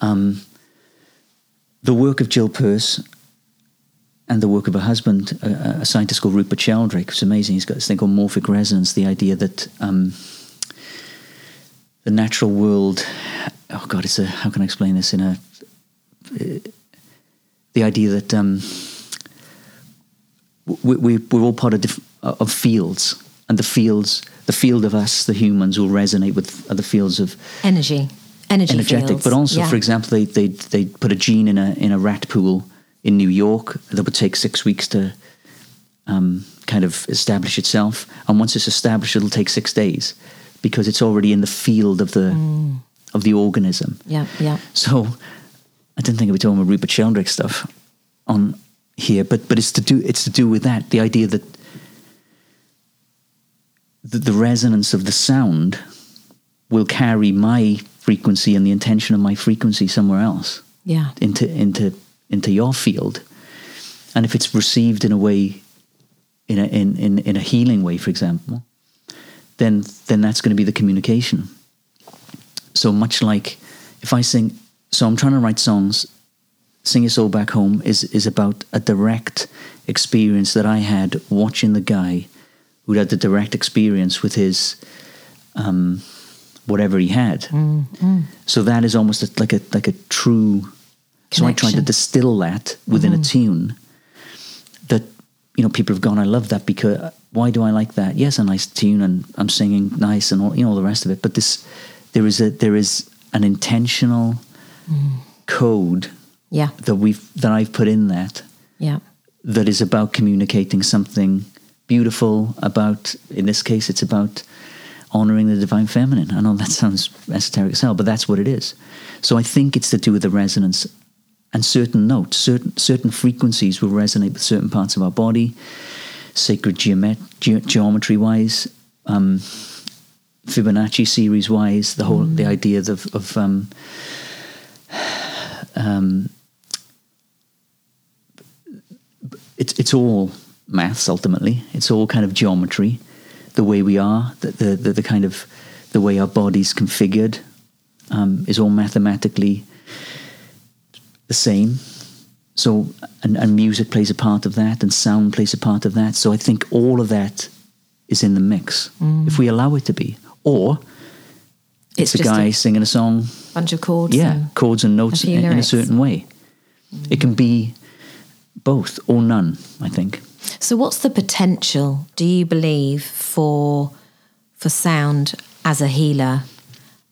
Um, the work of Jill Purce and the work of her husband, a, a scientist called Rupert Sheldrake, it's amazing. He's got this thing called morphic resonance, the idea that um, the natural world. Oh God, it's a. How can I explain this in a? the idea that um, we, we, we're all part of, diff- of fields, and the fields, the field of us, the humans, will resonate with other fields of Energy. Energy. energetic. fields. But also, Yeah. for example, they they they put a gene in a in a rat pool in New York that would take six weeks to um, kind of establish itself, and once it's established, it'll take six days because it's already in the field of the of the organism. Yeah, yeah. So I didn't think I'd be talking about Rupert Sheldrake stuff on here, but but it's to do it's to do with that the idea that the, the resonance of the sound will carry my frequency and the intention of my frequency somewhere else Yeah. into into into your field, and if it's received in a way, in a in in, in a healing way, for example, then then that's going to be the communication. So much like if I sing, so I'm trying to write songs. Sing Your Soul Back Home is is about a direct experience that I had watching the guy who had the direct experience with his um, whatever he had. So that is almost a, like a like a true. So I tried to distill that within a tune that you know, people have gone, I love that because uh, why do I like that? Yes, a nice tune and I'm singing nice and all, you know, all the rest of it. But this, there is a, there is an intentional mm. code Yeah. that we've, that I've put in that Yeah. that is about communicating something beautiful about in this case it's about honoring the divine feminine i know that sounds esoteric as hell but that's what it is so i think it's to do with the resonance and certain notes certain certain frequencies will resonate with certain parts of our body sacred geomet- ge- geometry wise um, fibonacci series wise the whole the idea of, of um, um, it's it's all maths ultimately. It's all kind of geometry, the way we are, the the, the, the kind of the way our body's configured um, is all mathematically the same. So and, and music plays a part of that, and sound plays a part of that. So I think all of that is in the mix mm. if we allow it to be, or it's, It's a guy a singing a song bunch of chords. yeah, and- chords and notes in, in a certain way. Mm. It can be both or none, I think. So, what's the potential? Do you believe for for sound as a healer,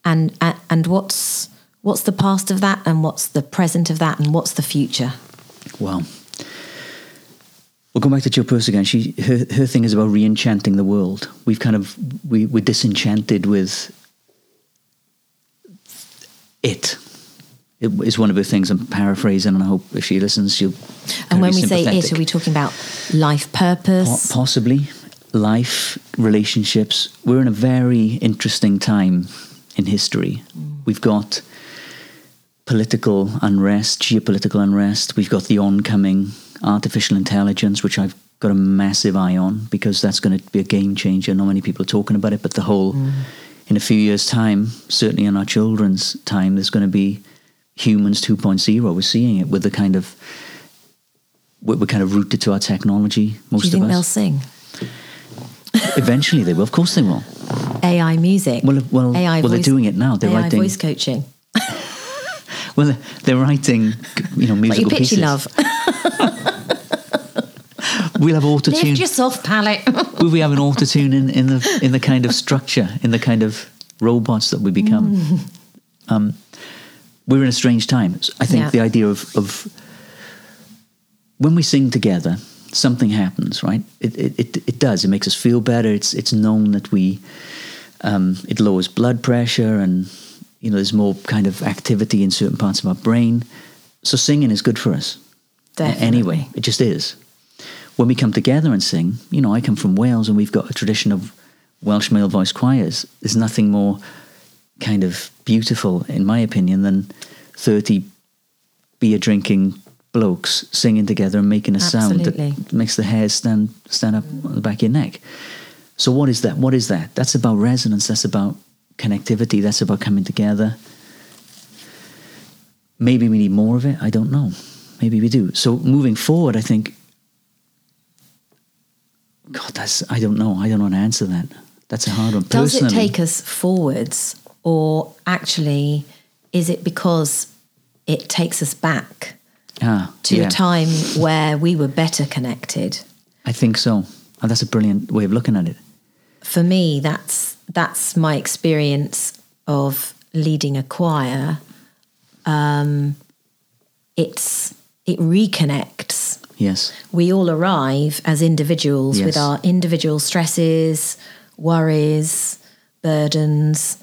and and, and what's what's the past of that, and what's the present of that, and what's the future? Well, we'll go back to Jill Purce again. She her, her thing is about re-enchanting the world. We've kind of we we're disenchanted with it. It is one of her things. I'm paraphrasing, and I hope if she listens, she'll. And when we say it, are we talking about life Po- purpose? possibly life relationships we're in a very interesting time in history mm. we've got political unrest geopolitical unrest we've got the oncoming artificial intelligence which i've got a massive eye on because that's going to be a game changer not many people are talking about it but the whole mm. in a few years time certainly in our children's time there's going to be humans 2.0 we're seeing it with the kind of we're kind of rooted to our technology most Do you think of they'll us sing Eventually, they will. Of course, they will. AI music? Well, well, AI well, they're doing it now. They're AI writing. voice coaching. Well, they're, writing, you know, Like musical pitchy pieces. love. <laughs> We'll have auto tune. Lift your soft palate. <laughs> Will we have an auto tune in, in the in the kind of structure, in the kind of robots that we become? Mm. Um, we're in a strange time. I think Yeah. the idea of, of when we sing together, something happens, right? It, it, it, it does. It makes us feel better. It's it's known that we um, it lowers blood pressure, and you know there's more kind of activity in certain parts of our brain. So singing is good for us. Definitely. Anyway, it just is. When we come together and sing, you know, I come from Wales and we've got a tradition of Welsh male voice choirs. There's nothing more kind of beautiful, in my opinion, than 30 beer drinking blokes singing together and making a sound that makes the hairs stand stand up on the back of your neck. So what is that? What is that? That's about resonance. That's about connectivity. That's about coming together. Maybe we need more of it. I don't know. Maybe we do. So moving forward, I think. God, that's I don't know. I don't know how to answer that. That's a hard one. Does it take us forwards, or actually, is it because it takes us back ah, to yeah, a time <laughs> where we were better connected? I think so. And that's a brilliant way of looking at it. For me, that's that's my experience of leading a choir. Um, it's it reconnects. Yes. we all arrive as individuals with our individual stresses, worries, burdens,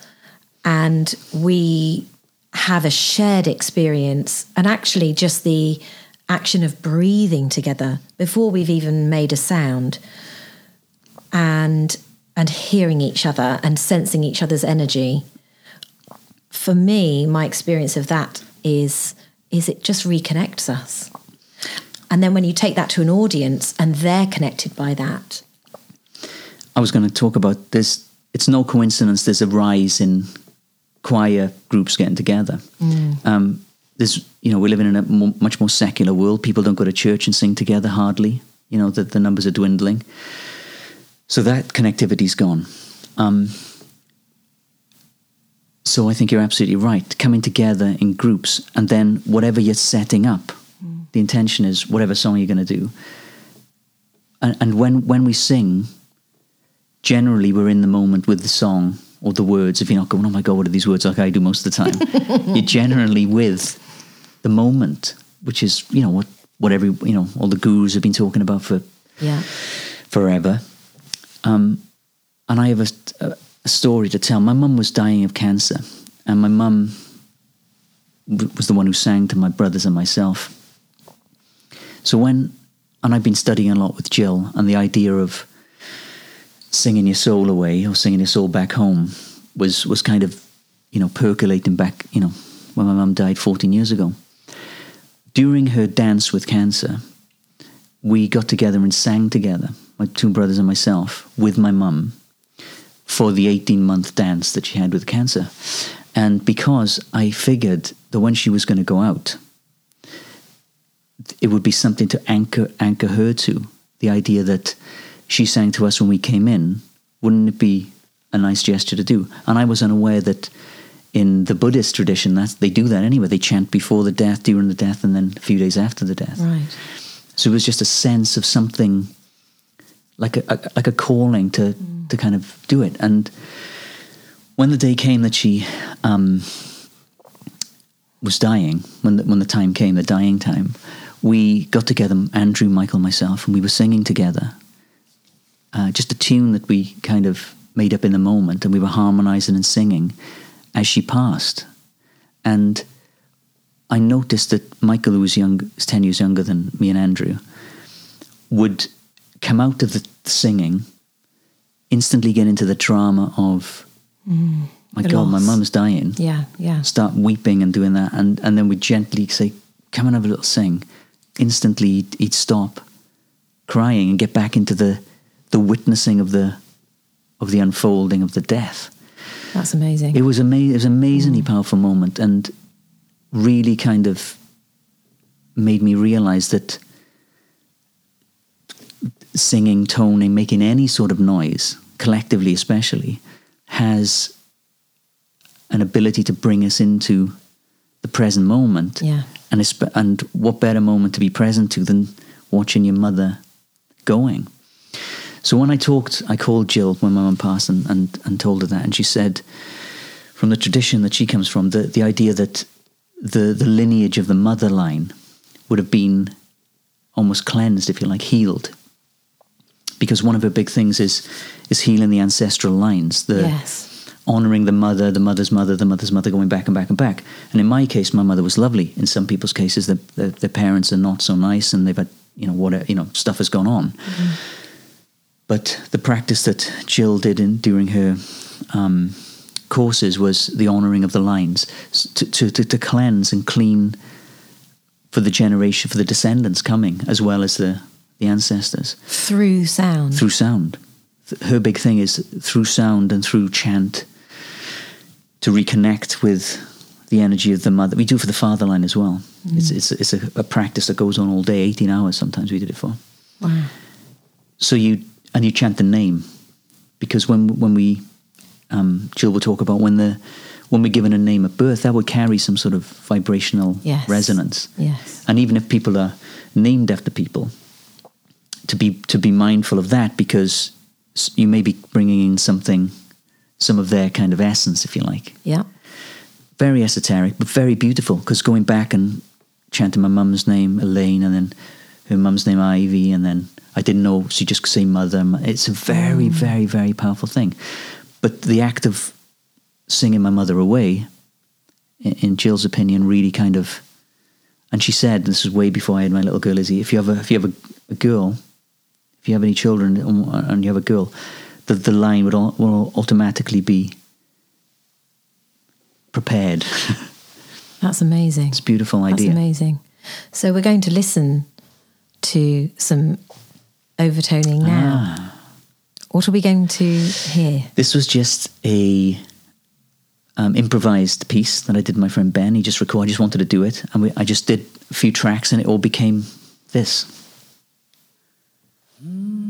and we have a shared experience. And actually, just the action of breathing together before we've even made a sound and and hearing each other and sensing each other's energy for me my experience of that is is it just reconnects us and then when you take that to an audience and they're connected by that I was going to talk about this. It's no coincidence there's a rise in choir groups getting together. Um, there's, you know, we're living in a mo much more secular world. People don't go to church and sing together hardly. You know, the, the numbers are dwindling. So that connectivity's gone. Um, so I think you're absolutely right. Coming together in groups, and then whatever you're setting up, the intention is whatever song you're going to do. and, and when when we sing, generally we're in the moment with the song or the words. If you're not going, oh my god, what are these words? Like I do most of the time, <laughs> you're generally with the moment, which is you know what what every you know all the gurus have been talking about for Yeah. forever. Um, and I have a, a story to tell. My mum was dying of cancer, and my mum was the one who sang to my brothers and myself. So when, and I've been studying a lot with Jill, and the idea of singing your soul away or singing your soul back home was was kind of, you know, percolating back. You know, when my mum died 14 years ago. During her dance with cancer, we got together and sang together, my two brothers and myself, with my mum for the 18 month dance that she had with cancer. And because I figured that when she was going to go out, it would be something to anchor anchor her to the idea that she sang to us when we came in. Wouldn't it be a nice gesture to do? And I was unaware that in the Buddhist tradition, that they do that anyway. They chant before the death, during the death, and then a few days after the death. Right. So it was just a sense of something like a, a like a calling to to kind of do it. And when the day came that she um, was dying, when the, when the time came, the dying time, we got together, Andrew, Michael, myself, and we were singing together. Uh, just a tune that we kind of made up in the moment, and we were harmonizing and singing as she passed. And I noticed that Michael, who was young, ten years younger than me and Andrew, would come out of the singing, instantly get into the drama of, mm, my the God, my mum's dying. Yeah. Yeah. Start weeping and doing that, and and then we gently say, "Come and have a little sing." Instantly, he'd, he'd stop crying and get back into the the witnessing of the of the unfolding of the death. That's amazing. It was amazing. It was an amazingly mm. powerful moment, and really kind of made me realize that singing, toning, making any sort of noise, collectively especially, has an ability to bring us into the present moment. Yeah. And and what better moment to be present to than watching your mother going? So when I talked, I called Jill when my mum passed and, and, and told her that, and she said, from the tradition that she comes from, the, the idea that the, the lineage of the mother line would have been almost cleansed, if you like, healed. Because one of her big things is is healing the ancestral lines, the yes. honoring the mother, the mother's mother, the mother's mother, going back and back and back. And in my case, my mother was lovely. In some people's cases, the, the, their parents are not so nice, and they've had you know what you know stuff has gone on. But the practice that Jill did in during her um, courses was the honoring of the lines to, to, to, to cleanse and clean for the generation, for the descendants coming, as well as the, the ancestors Through sound. through sound. Her big thing is through sound and through chant to reconnect with the energy of the mother. We do it for the fatherline as well. It's it's it's a, a practice that goes on all day, eighteen hours. Sometimes we did it for. Wow. So you and you chant the name because when when we um, Jill will talk about when the when we're given a name at birth, that would carry some sort of vibrational Yes. resonance. Yes. And even if people are named after people, to be to be mindful of that because you may be bringing in something, some of their kind of essence, if you like. Yeah. Very esoteric, but very beautiful. Because going back and chanting my mum's name, Elaine, and then her mum's name, Ivy, and then I didn't know she just could say mother. It's a very, mm. very, very powerful thing. But the act of singing my mother away, in, Jill's opinion, really kind of. And she said, this is way before I had my little girl Izzy. If you have a, if you have a, a girl, if you have any children and you have a girl, the the line would all, will automatically be prepared. <laughs> That's amazing. it's a beautiful idea. That's amazing. So we're going to listen to some overtoning now. Ah. What are we going to hear? This was just a um, improvised piece that I did with my friend Ben. He just recorded. I just wanted to do it, and we, I just did a few tracks, and it all became this. Wow.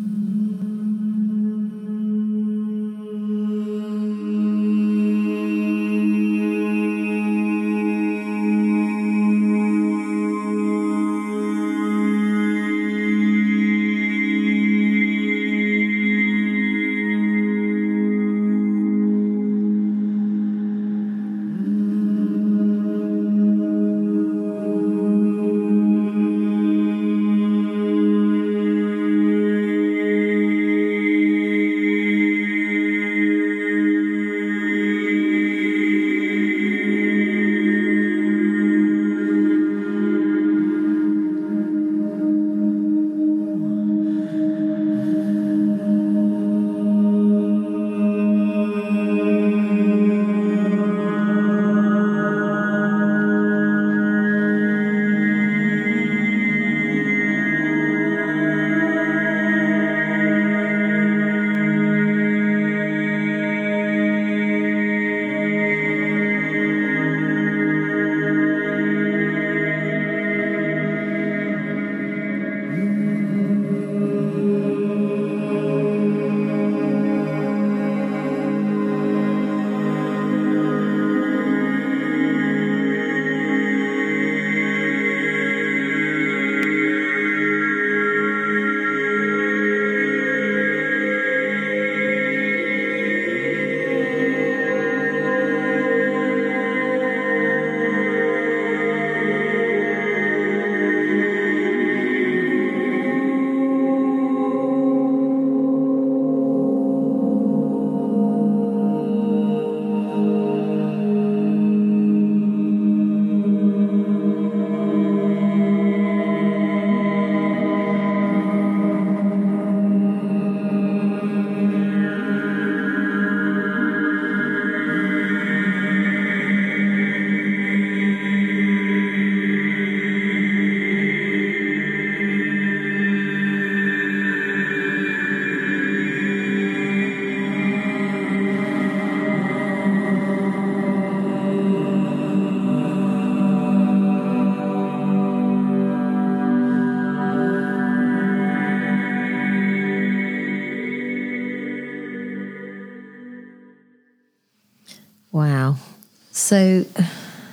So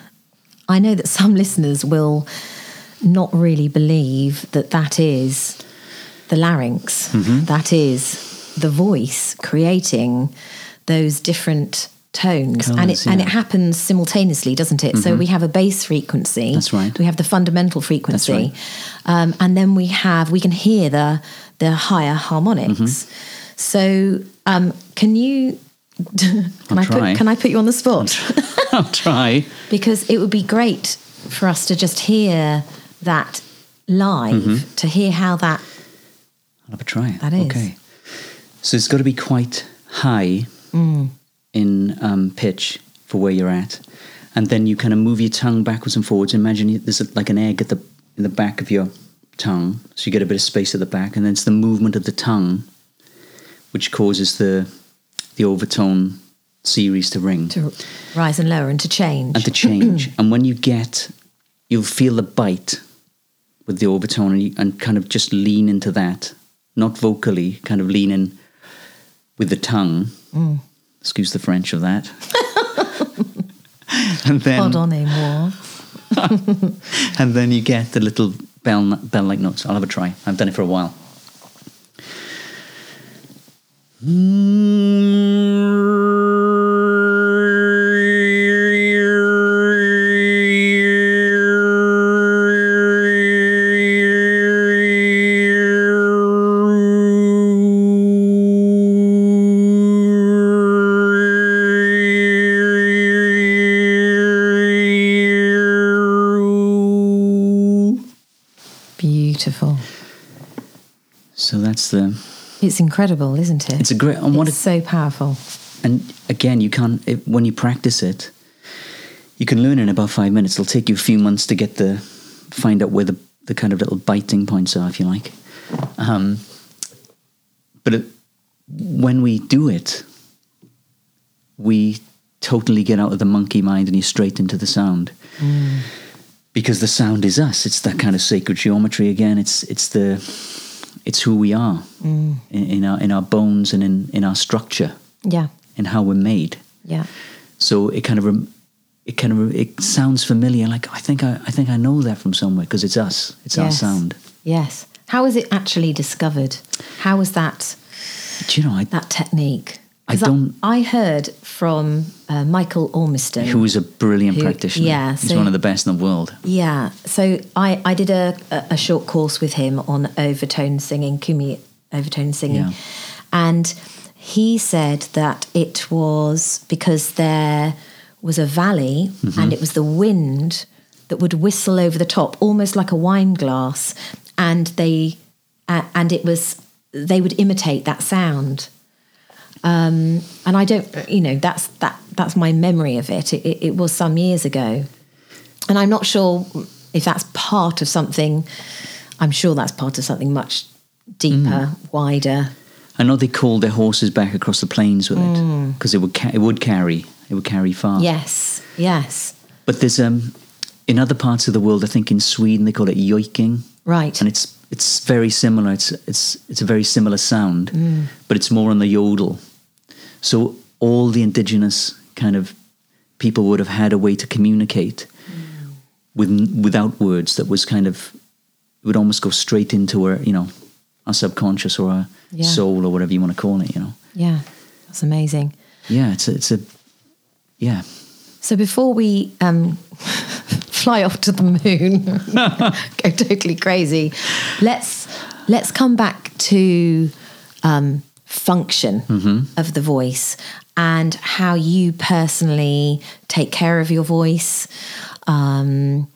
<sighs> I know that some listeners will not really believe that that is the larynx, Mm-hmm. That is the voice creating those different tones and it Colours, and it happens simultaneously doesn't it so we have a bass frequency That's right. we have the fundamental frequency right. um, and then we have we can hear the the higher harmonics Mm-hmm. so um, can you can I'll I try. put can I put you on the spot <laughs> I'll try. because it would be great for us to just hear that live Mm-hmm. to hear how that I'll have a try. That is. Okay. So it's got to be quite high Mm. in um, pitch for where you're at. And then you kind of move your tongue backwards and forwards. Imagine there's like an egg at the in the back of your tongue, so you get a bit of space at the back, and then it's the movement of the tongue which causes the the overtone series to ring to rise and lower and to change and to change. <clears throat> and when you get, you'll feel the bite with the overtone and, you, and kind of just lean into that, not vocally, kind of lean in with the tongue. Mm. Excuse the French of that. <laughs> and then, pardonnez-moi <laughs> and then you get the little bell bell like notes. I'll have a try. I've done it for a while. Beautiful it's incredible isn't it It's a great. And what it's so powerful And again, you can't it, when you practice it. You can learn in about five minutes. It'll take you a few months to get the find out where the the kind of little biting points are, if you like. Um, but it, when we do it, we totally get out of the monkey mind and you're straight into the sound. Because the sound is us. It's that kind of sacred geometry again. It's it's the it's who we are mm. in, in our in our bones and in, in our structure yeah in how we're made. yeah So it kind of rem- it kind of it sounds familiar. Like I think I, I think I know that from somewhere because it's us. It's our sound. yes how was it actually discovered how was that Do you know? I, that technique I don't- I, heard from uh, Michael Ormiston who is a brilliant Who- practitioner. yeah, he's so- one of the best in the world. Yeah, so I, I did a, a a short course with him on overtone singing, Khoomei overtone singing, Yeah. and he said that it was because there was a valley Mm-hmm. and it was the wind that would whistle over the top, almost like a wine glass, and they uh, and it was they would imitate that sound. Um, and I don't, you know, that's that that's my memory of it. It, it. it was some years ago, and I'm not sure if that's part of something. I'm sure that's part of something much deeper, Mm. wider. I know they called their horses back across the plains with Mm. it because it would ca- it would carry it would carry far. Yes, yes, But there's um in other parts of the world, I think in Sweden they call it yoiking, right. and it's it's very similar. It's it's it's a very similar sound, Mm. but it's more on the yodel. So all the indigenous kind of people would have had a way to communicate Mm. with without words that was kind of it would almost go straight into our you know our subconscious or our Yeah. soul or whatever you want to call it. You know, yeah, that's amazing. yeah, it's a, it's a yeah. So before we um, <laughs> fly off to the moon, <laughs> go totally crazy, let's let's come back to um, function of the voice and how you personally take care of your voice. Um,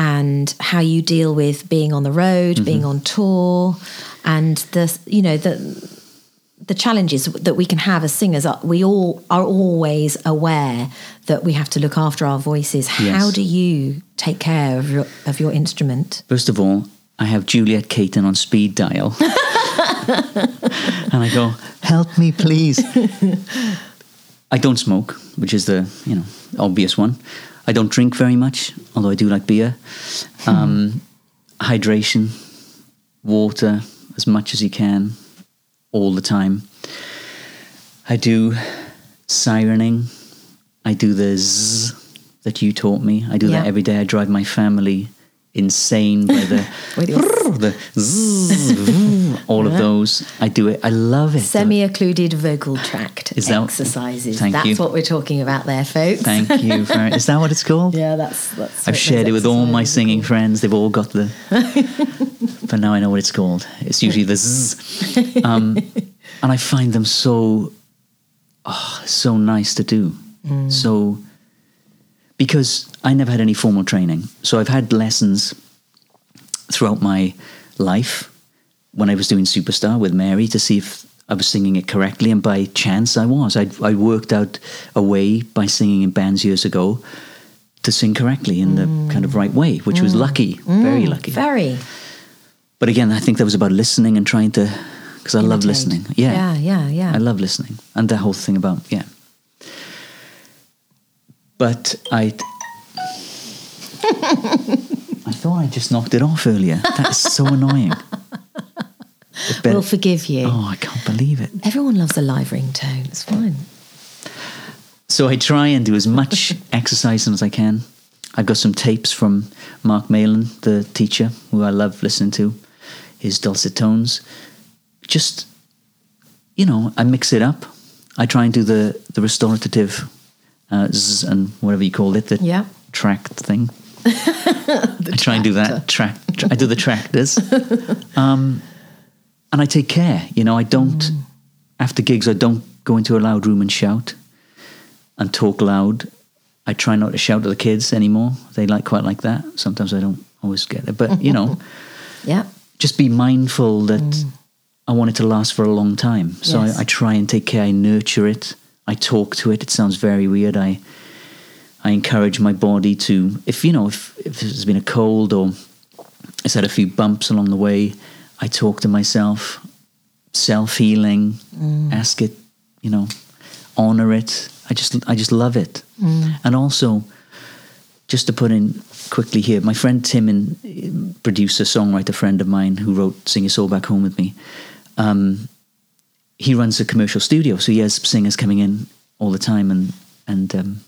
and how you deal with being on the road, being on tour, and the you know the the challenges that we can have as singers are we all are always aware that we have to look after our voices Yes. how do you take care of your of your instrument First of all, I have Juliet Caton on speed dial. <laughs> <laughs> and I go, help me, please. <laughs> I don't smoke, which is the, you know, obvious one. I don't drink very much, although I do like beer. Um, hydration, water, as much as you can, all the time. I do sirening I do the zzz that you taught me. I do Yeah. that every day. I drive my family insane by the <laughs> the zzz, all of uh-huh. those. I do it. I love it. semi-occluded vocal tract Is that- exercises. Thank that's you. what we're talking about there, folks. Thank you. <laughs> For, is that what it's called? Yeah, that's that's. I've shared it with all my singing friends. They've all got the. <laughs> but now I know what it's called. It's usually the zzz. Um, and I find them so, oh, so nice to do. Mm. So, because I never had any formal training, so I've had lessons throughout my life when I was doing Superstar with Mary to see if I was singing it correctly, and by chance I was. I I worked out a way by singing in bands years ago to sing correctly in the mm. kind of right way, which was mm. lucky, very mm. lucky. Very. But again, I think that was about listening and trying to, because I love listening. Yeah, Yeah, yeah, yeah. I love listening, and the whole thing about yeah. But I, I thought I just knocked it off earlier. That's so annoying. Better- We'll forgive you. oh, I can't believe it. Everyone loves a live ringtone. It's fine. So I try and do as much <laughs> exercising as I can. I've got some tapes from Mark Meylan, the teacher, who I love listening to, his dulcet tones. Just, you know, I mix it up. I try and do the, the restorative uh, zzz and whatever you call it, the Yeah. tract thing. <laughs> I try and do that. Track. I do the tractors. <laughs> um, and I take care. You know, I don't, after gigs, I don't go into a loud room and shout and talk loud. I try not to shout at the kids anymore. They like quite like that. Sometimes I don't always get it, but you know, <laughs> Yeah. just be mindful that I want it to last for a long time. So Yes. I, I try and take care. I nurture it. I talk to it. It sounds very weird. I I encourage my body to, if you know, if, if there's been a cold or it's had a few bumps along the way, I talk to myself, self healing, ask it, you know, honor it. I just I just love it, and also just to put in quickly here, my friend Tim, and producer songwriter friend of mine who wrote "Sing Your Soul Back Home" with me. Um, he runs a commercial studio, so he has singers coming in all the time and and um,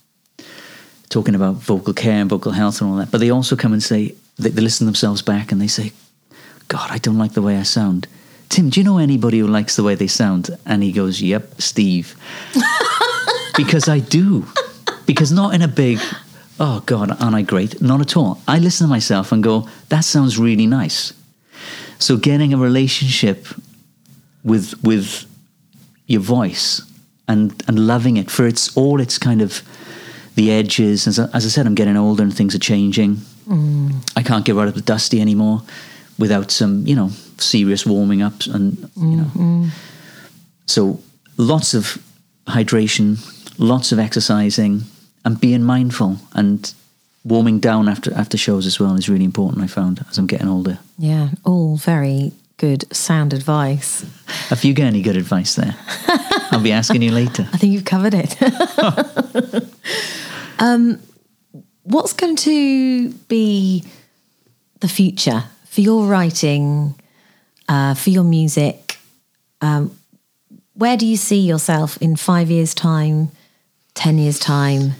talking about vocal care and vocal health and all that. But they also come and say they, they listen themselves back and they say, "God, I don't like the way I sound." Tim, do you know anybody who likes the way they sound? And he goes, "Yep, Steve." <laughs> because I do. Because not in a big, oh God, aren't I great? Not at all. I listen to myself and go, that sounds really nice. So getting a relationship with with your voice and and loving it for its all its kind of the edges. As I, as I said, I'm getting older and things are changing. Mm. I can't get rid of the dusty anymore without some, you know, serious warming up and you know. Mm-hmm. So lots of hydration, lots of exercising, and being mindful and warming down after after shows as well is really important. I found as I'm getting older. Yeah. All very good sound advice. Have you got any good advice there? <laughs> I'll be asking you later. I think you've covered it. <laughs> um, what's going to be the future for your writing, uh, for your music? Um, where do you see yourself in five years' time, 10 years' time?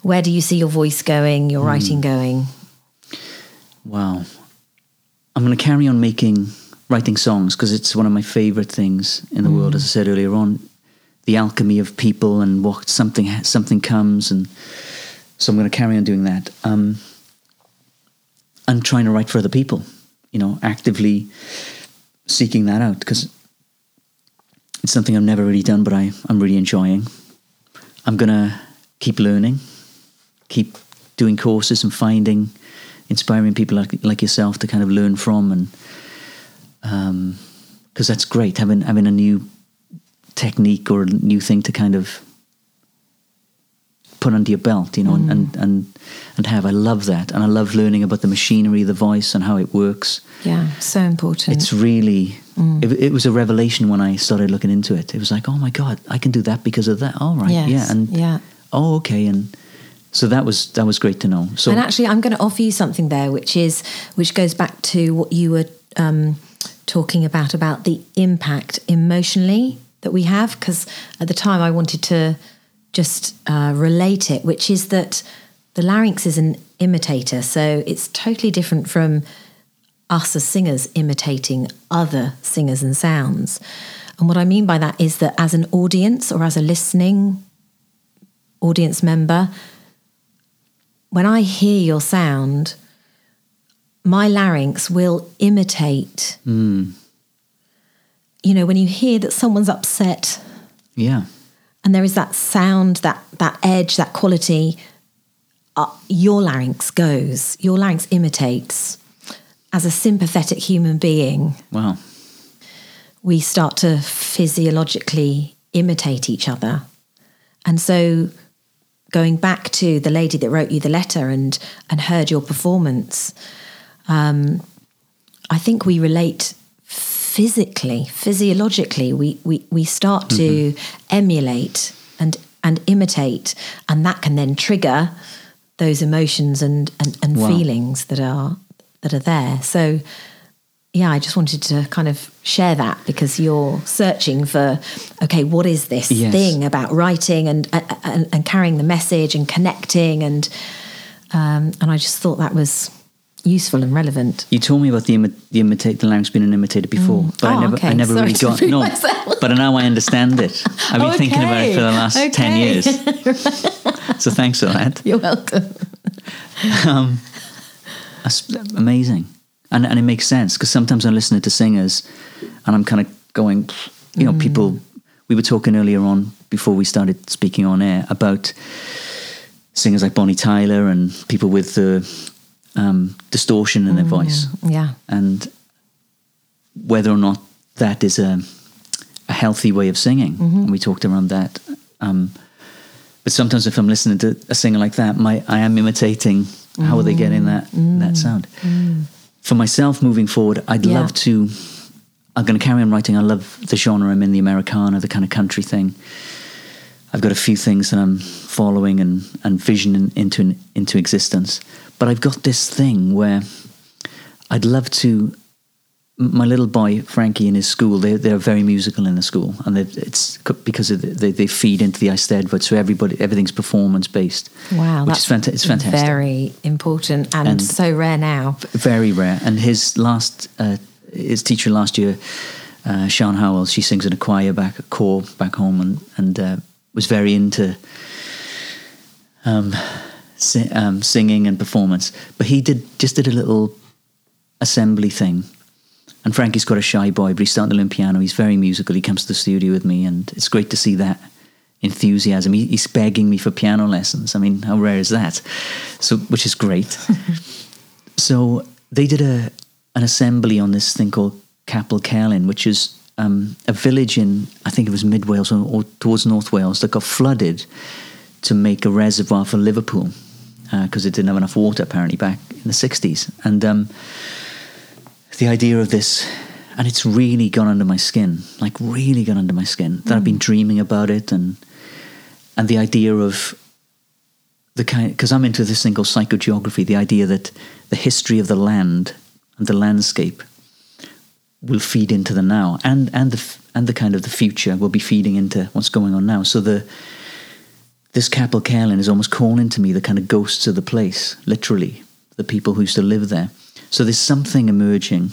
Where do you see your voice going, your writing going? Wow. I'm going to carry on making writing songs because it's one of my favorite things in the world. As I said earlier on, the alchemy of people and what something something comes, and so I'm going to carry on doing that. Um, and trying to write for other people, you know, actively seeking that out because it's something I've never really done, but I, I'm really enjoying. I'm going to keep learning, keep doing courses and finding inspiring people like like yourself to kind of learn from and Um, because that's great having having a new technique or a new thing to kind of put under your belt you know and, mm. and and and have. I love that and I love learning about the machinery the voice and how it works. Yeah, so important. it's really mm. it, it was a revelation when I started looking into it. It was like oh my god I can do that because of that. All right Yes, yeah and yeah. oh okay and so that was that was great to know. So and actually, I'm going to offer you something there, which is which goes back to what you were um, talking about about the impact emotionally that we have. Because at the time, I wanted to just uh, relate it, which is that the larynx is an imitator, so it's totally different from us as singers imitating other singers and sounds. And what I mean by that is that as an audience or as a listening audience member, when I hear your sound, my larynx will imitate. Mm. You know, when you hear that someone's upset Yeah. and there is that sound, that that edge, that quality, uh, your larynx goes. Your larynx imitates. As a sympathetic human being, Wow. we start to physiologically imitate each other. And so going back to the lady that wrote you the letter and and heard your performance, um, I think we relate physically, physiologically. We we, we start to emulate and and imitate, and that can then trigger those emotions and and, and Wow. feelings that are that are there. So yeah, I just wanted to kind of share that because you're searching for, okay, what is this Yes. thing about writing and, and and carrying the message and connecting and um, and I just thought that was useful and relevant. You told me about the, imi- the imitate the larynx being an imitator before, mm. but I Oh, never, okay. I never Sorry really got no. myself. But now I understand it. <laughs> I've been thinking about it for the last ten Okay. years. <laughs> so thanks for that. You're welcome. <laughs> Um, that's amazing, and and it makes sense because sometimes I'm listening to singers, and I'm kind of going, you know, people. Mm. We were talking earlier on before we started speaking on air about singers like Bonnie Tyler and people with the um, distortion in their voice. Yeah. and whether or not that is a, a healthy way of singing. And we talked around that. Um, but sometimes if I'm listening to a singer like that, my I am imitating how are they getting that that sound. For myself, moving forward, I'd Yeah. love to. I'm going to carry on writing. I love the genre I'm in, the Americana, the kind of country thing. I've got a few things that I'm following and and visioning into into existence. But I've got this thing where I'd love to. My little boy Frankie in his school, they they're very musical in the school, and they- it's because of the, they they feed into the Eisteddfod, so everybody everything's performance based. Wow. which is fanta- it's fantastic, Very important and, And- so rare now. very rare. And his last uh, his teacher last year, uh, Siân Howell, she sings in a choir back a corps back home, and and uh, was very into um, si- um, singing and performance. But he did just did a little assembly thing. And Frankie's got a shy boy, but he's starting to learn piano. He's very musical. He comes to the studio with me, and it's great to see that enthusiasm. He, he's begging me for piano lessons. I mean, how rare is that? So, which is great. <laughs> so they did a an assembly on this thing called Capel Celyn, which is um, a village in I think it was mid Wales or, or towards North Wales that got flooded to make a reservoir for Liverpool because it didn't have enough water apparently back in the 60s. And um, the idea of this, and it's really gone under my skin, like really gone under my skin. That I've been dreaming about it, and and the idea of the kind because I'm into this thing called psychogeography. The idea that the history of the land and the landscape will feed into the now, and and the and the kind of the future will be feeding into what's going on now. So the this Capel Celyn is almost calling to me the kind of ghosts of the place, literally, the people who used to live there. So there's something emerging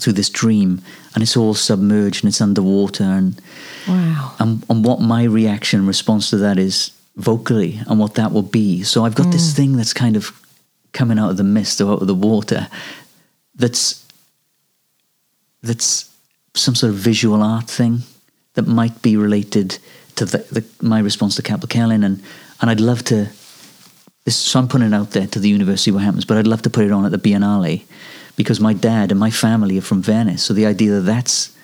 through this dream, and it's all submerged and it's underwater. And, Wow. and, and what my reaction, and response to that is vocally, and what that will be. So I've got this mm. thing that's kind of coming out of the mist or out of the water that's that's some sort of visual art thing that might be related to the, the, my response to Capel Celyn and and I'd love to this so I'm putting it out there to the universe see what happens but I'd love to put it on at the Biennale because my dad and my family are from Venice so the idea that that's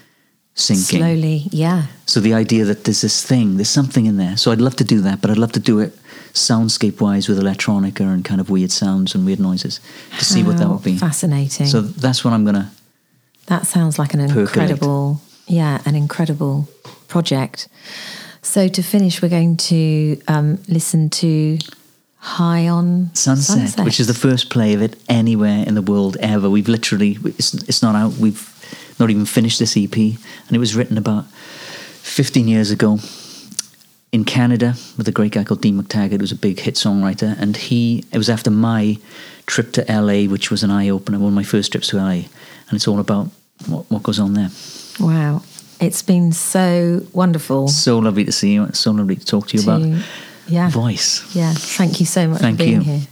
sinking Slowly, yeah. so the idea that there's this thing there's something in there so I'd love to do that but I'd love to do it soundscape wise with electronica and kind of weird sounds and weird noises to see what that would be Fascinating. so that's what I'm gonna That sounds like an Percolate. incredible, yeah, an incredible project. So to finish, we're going to um, listen to High on Sunset, Sunset, which is the first play of it anywhere in the world ever. We've literally, it's, it's not out, we've not even finished this EP, and it was written about 15 years ago in Canada with a great guy called Dean McTaggart, who's a big hit songwriter, and he it was after my trip to LA, which was an eye opener, one of my first trips to LA, and it's all about what, what goes on there. Wow. It's been so wonderful. So lovely to see you. So lovely to talk to you to, about yeah. voice. Yeah, thank you so much Thank for being you. here.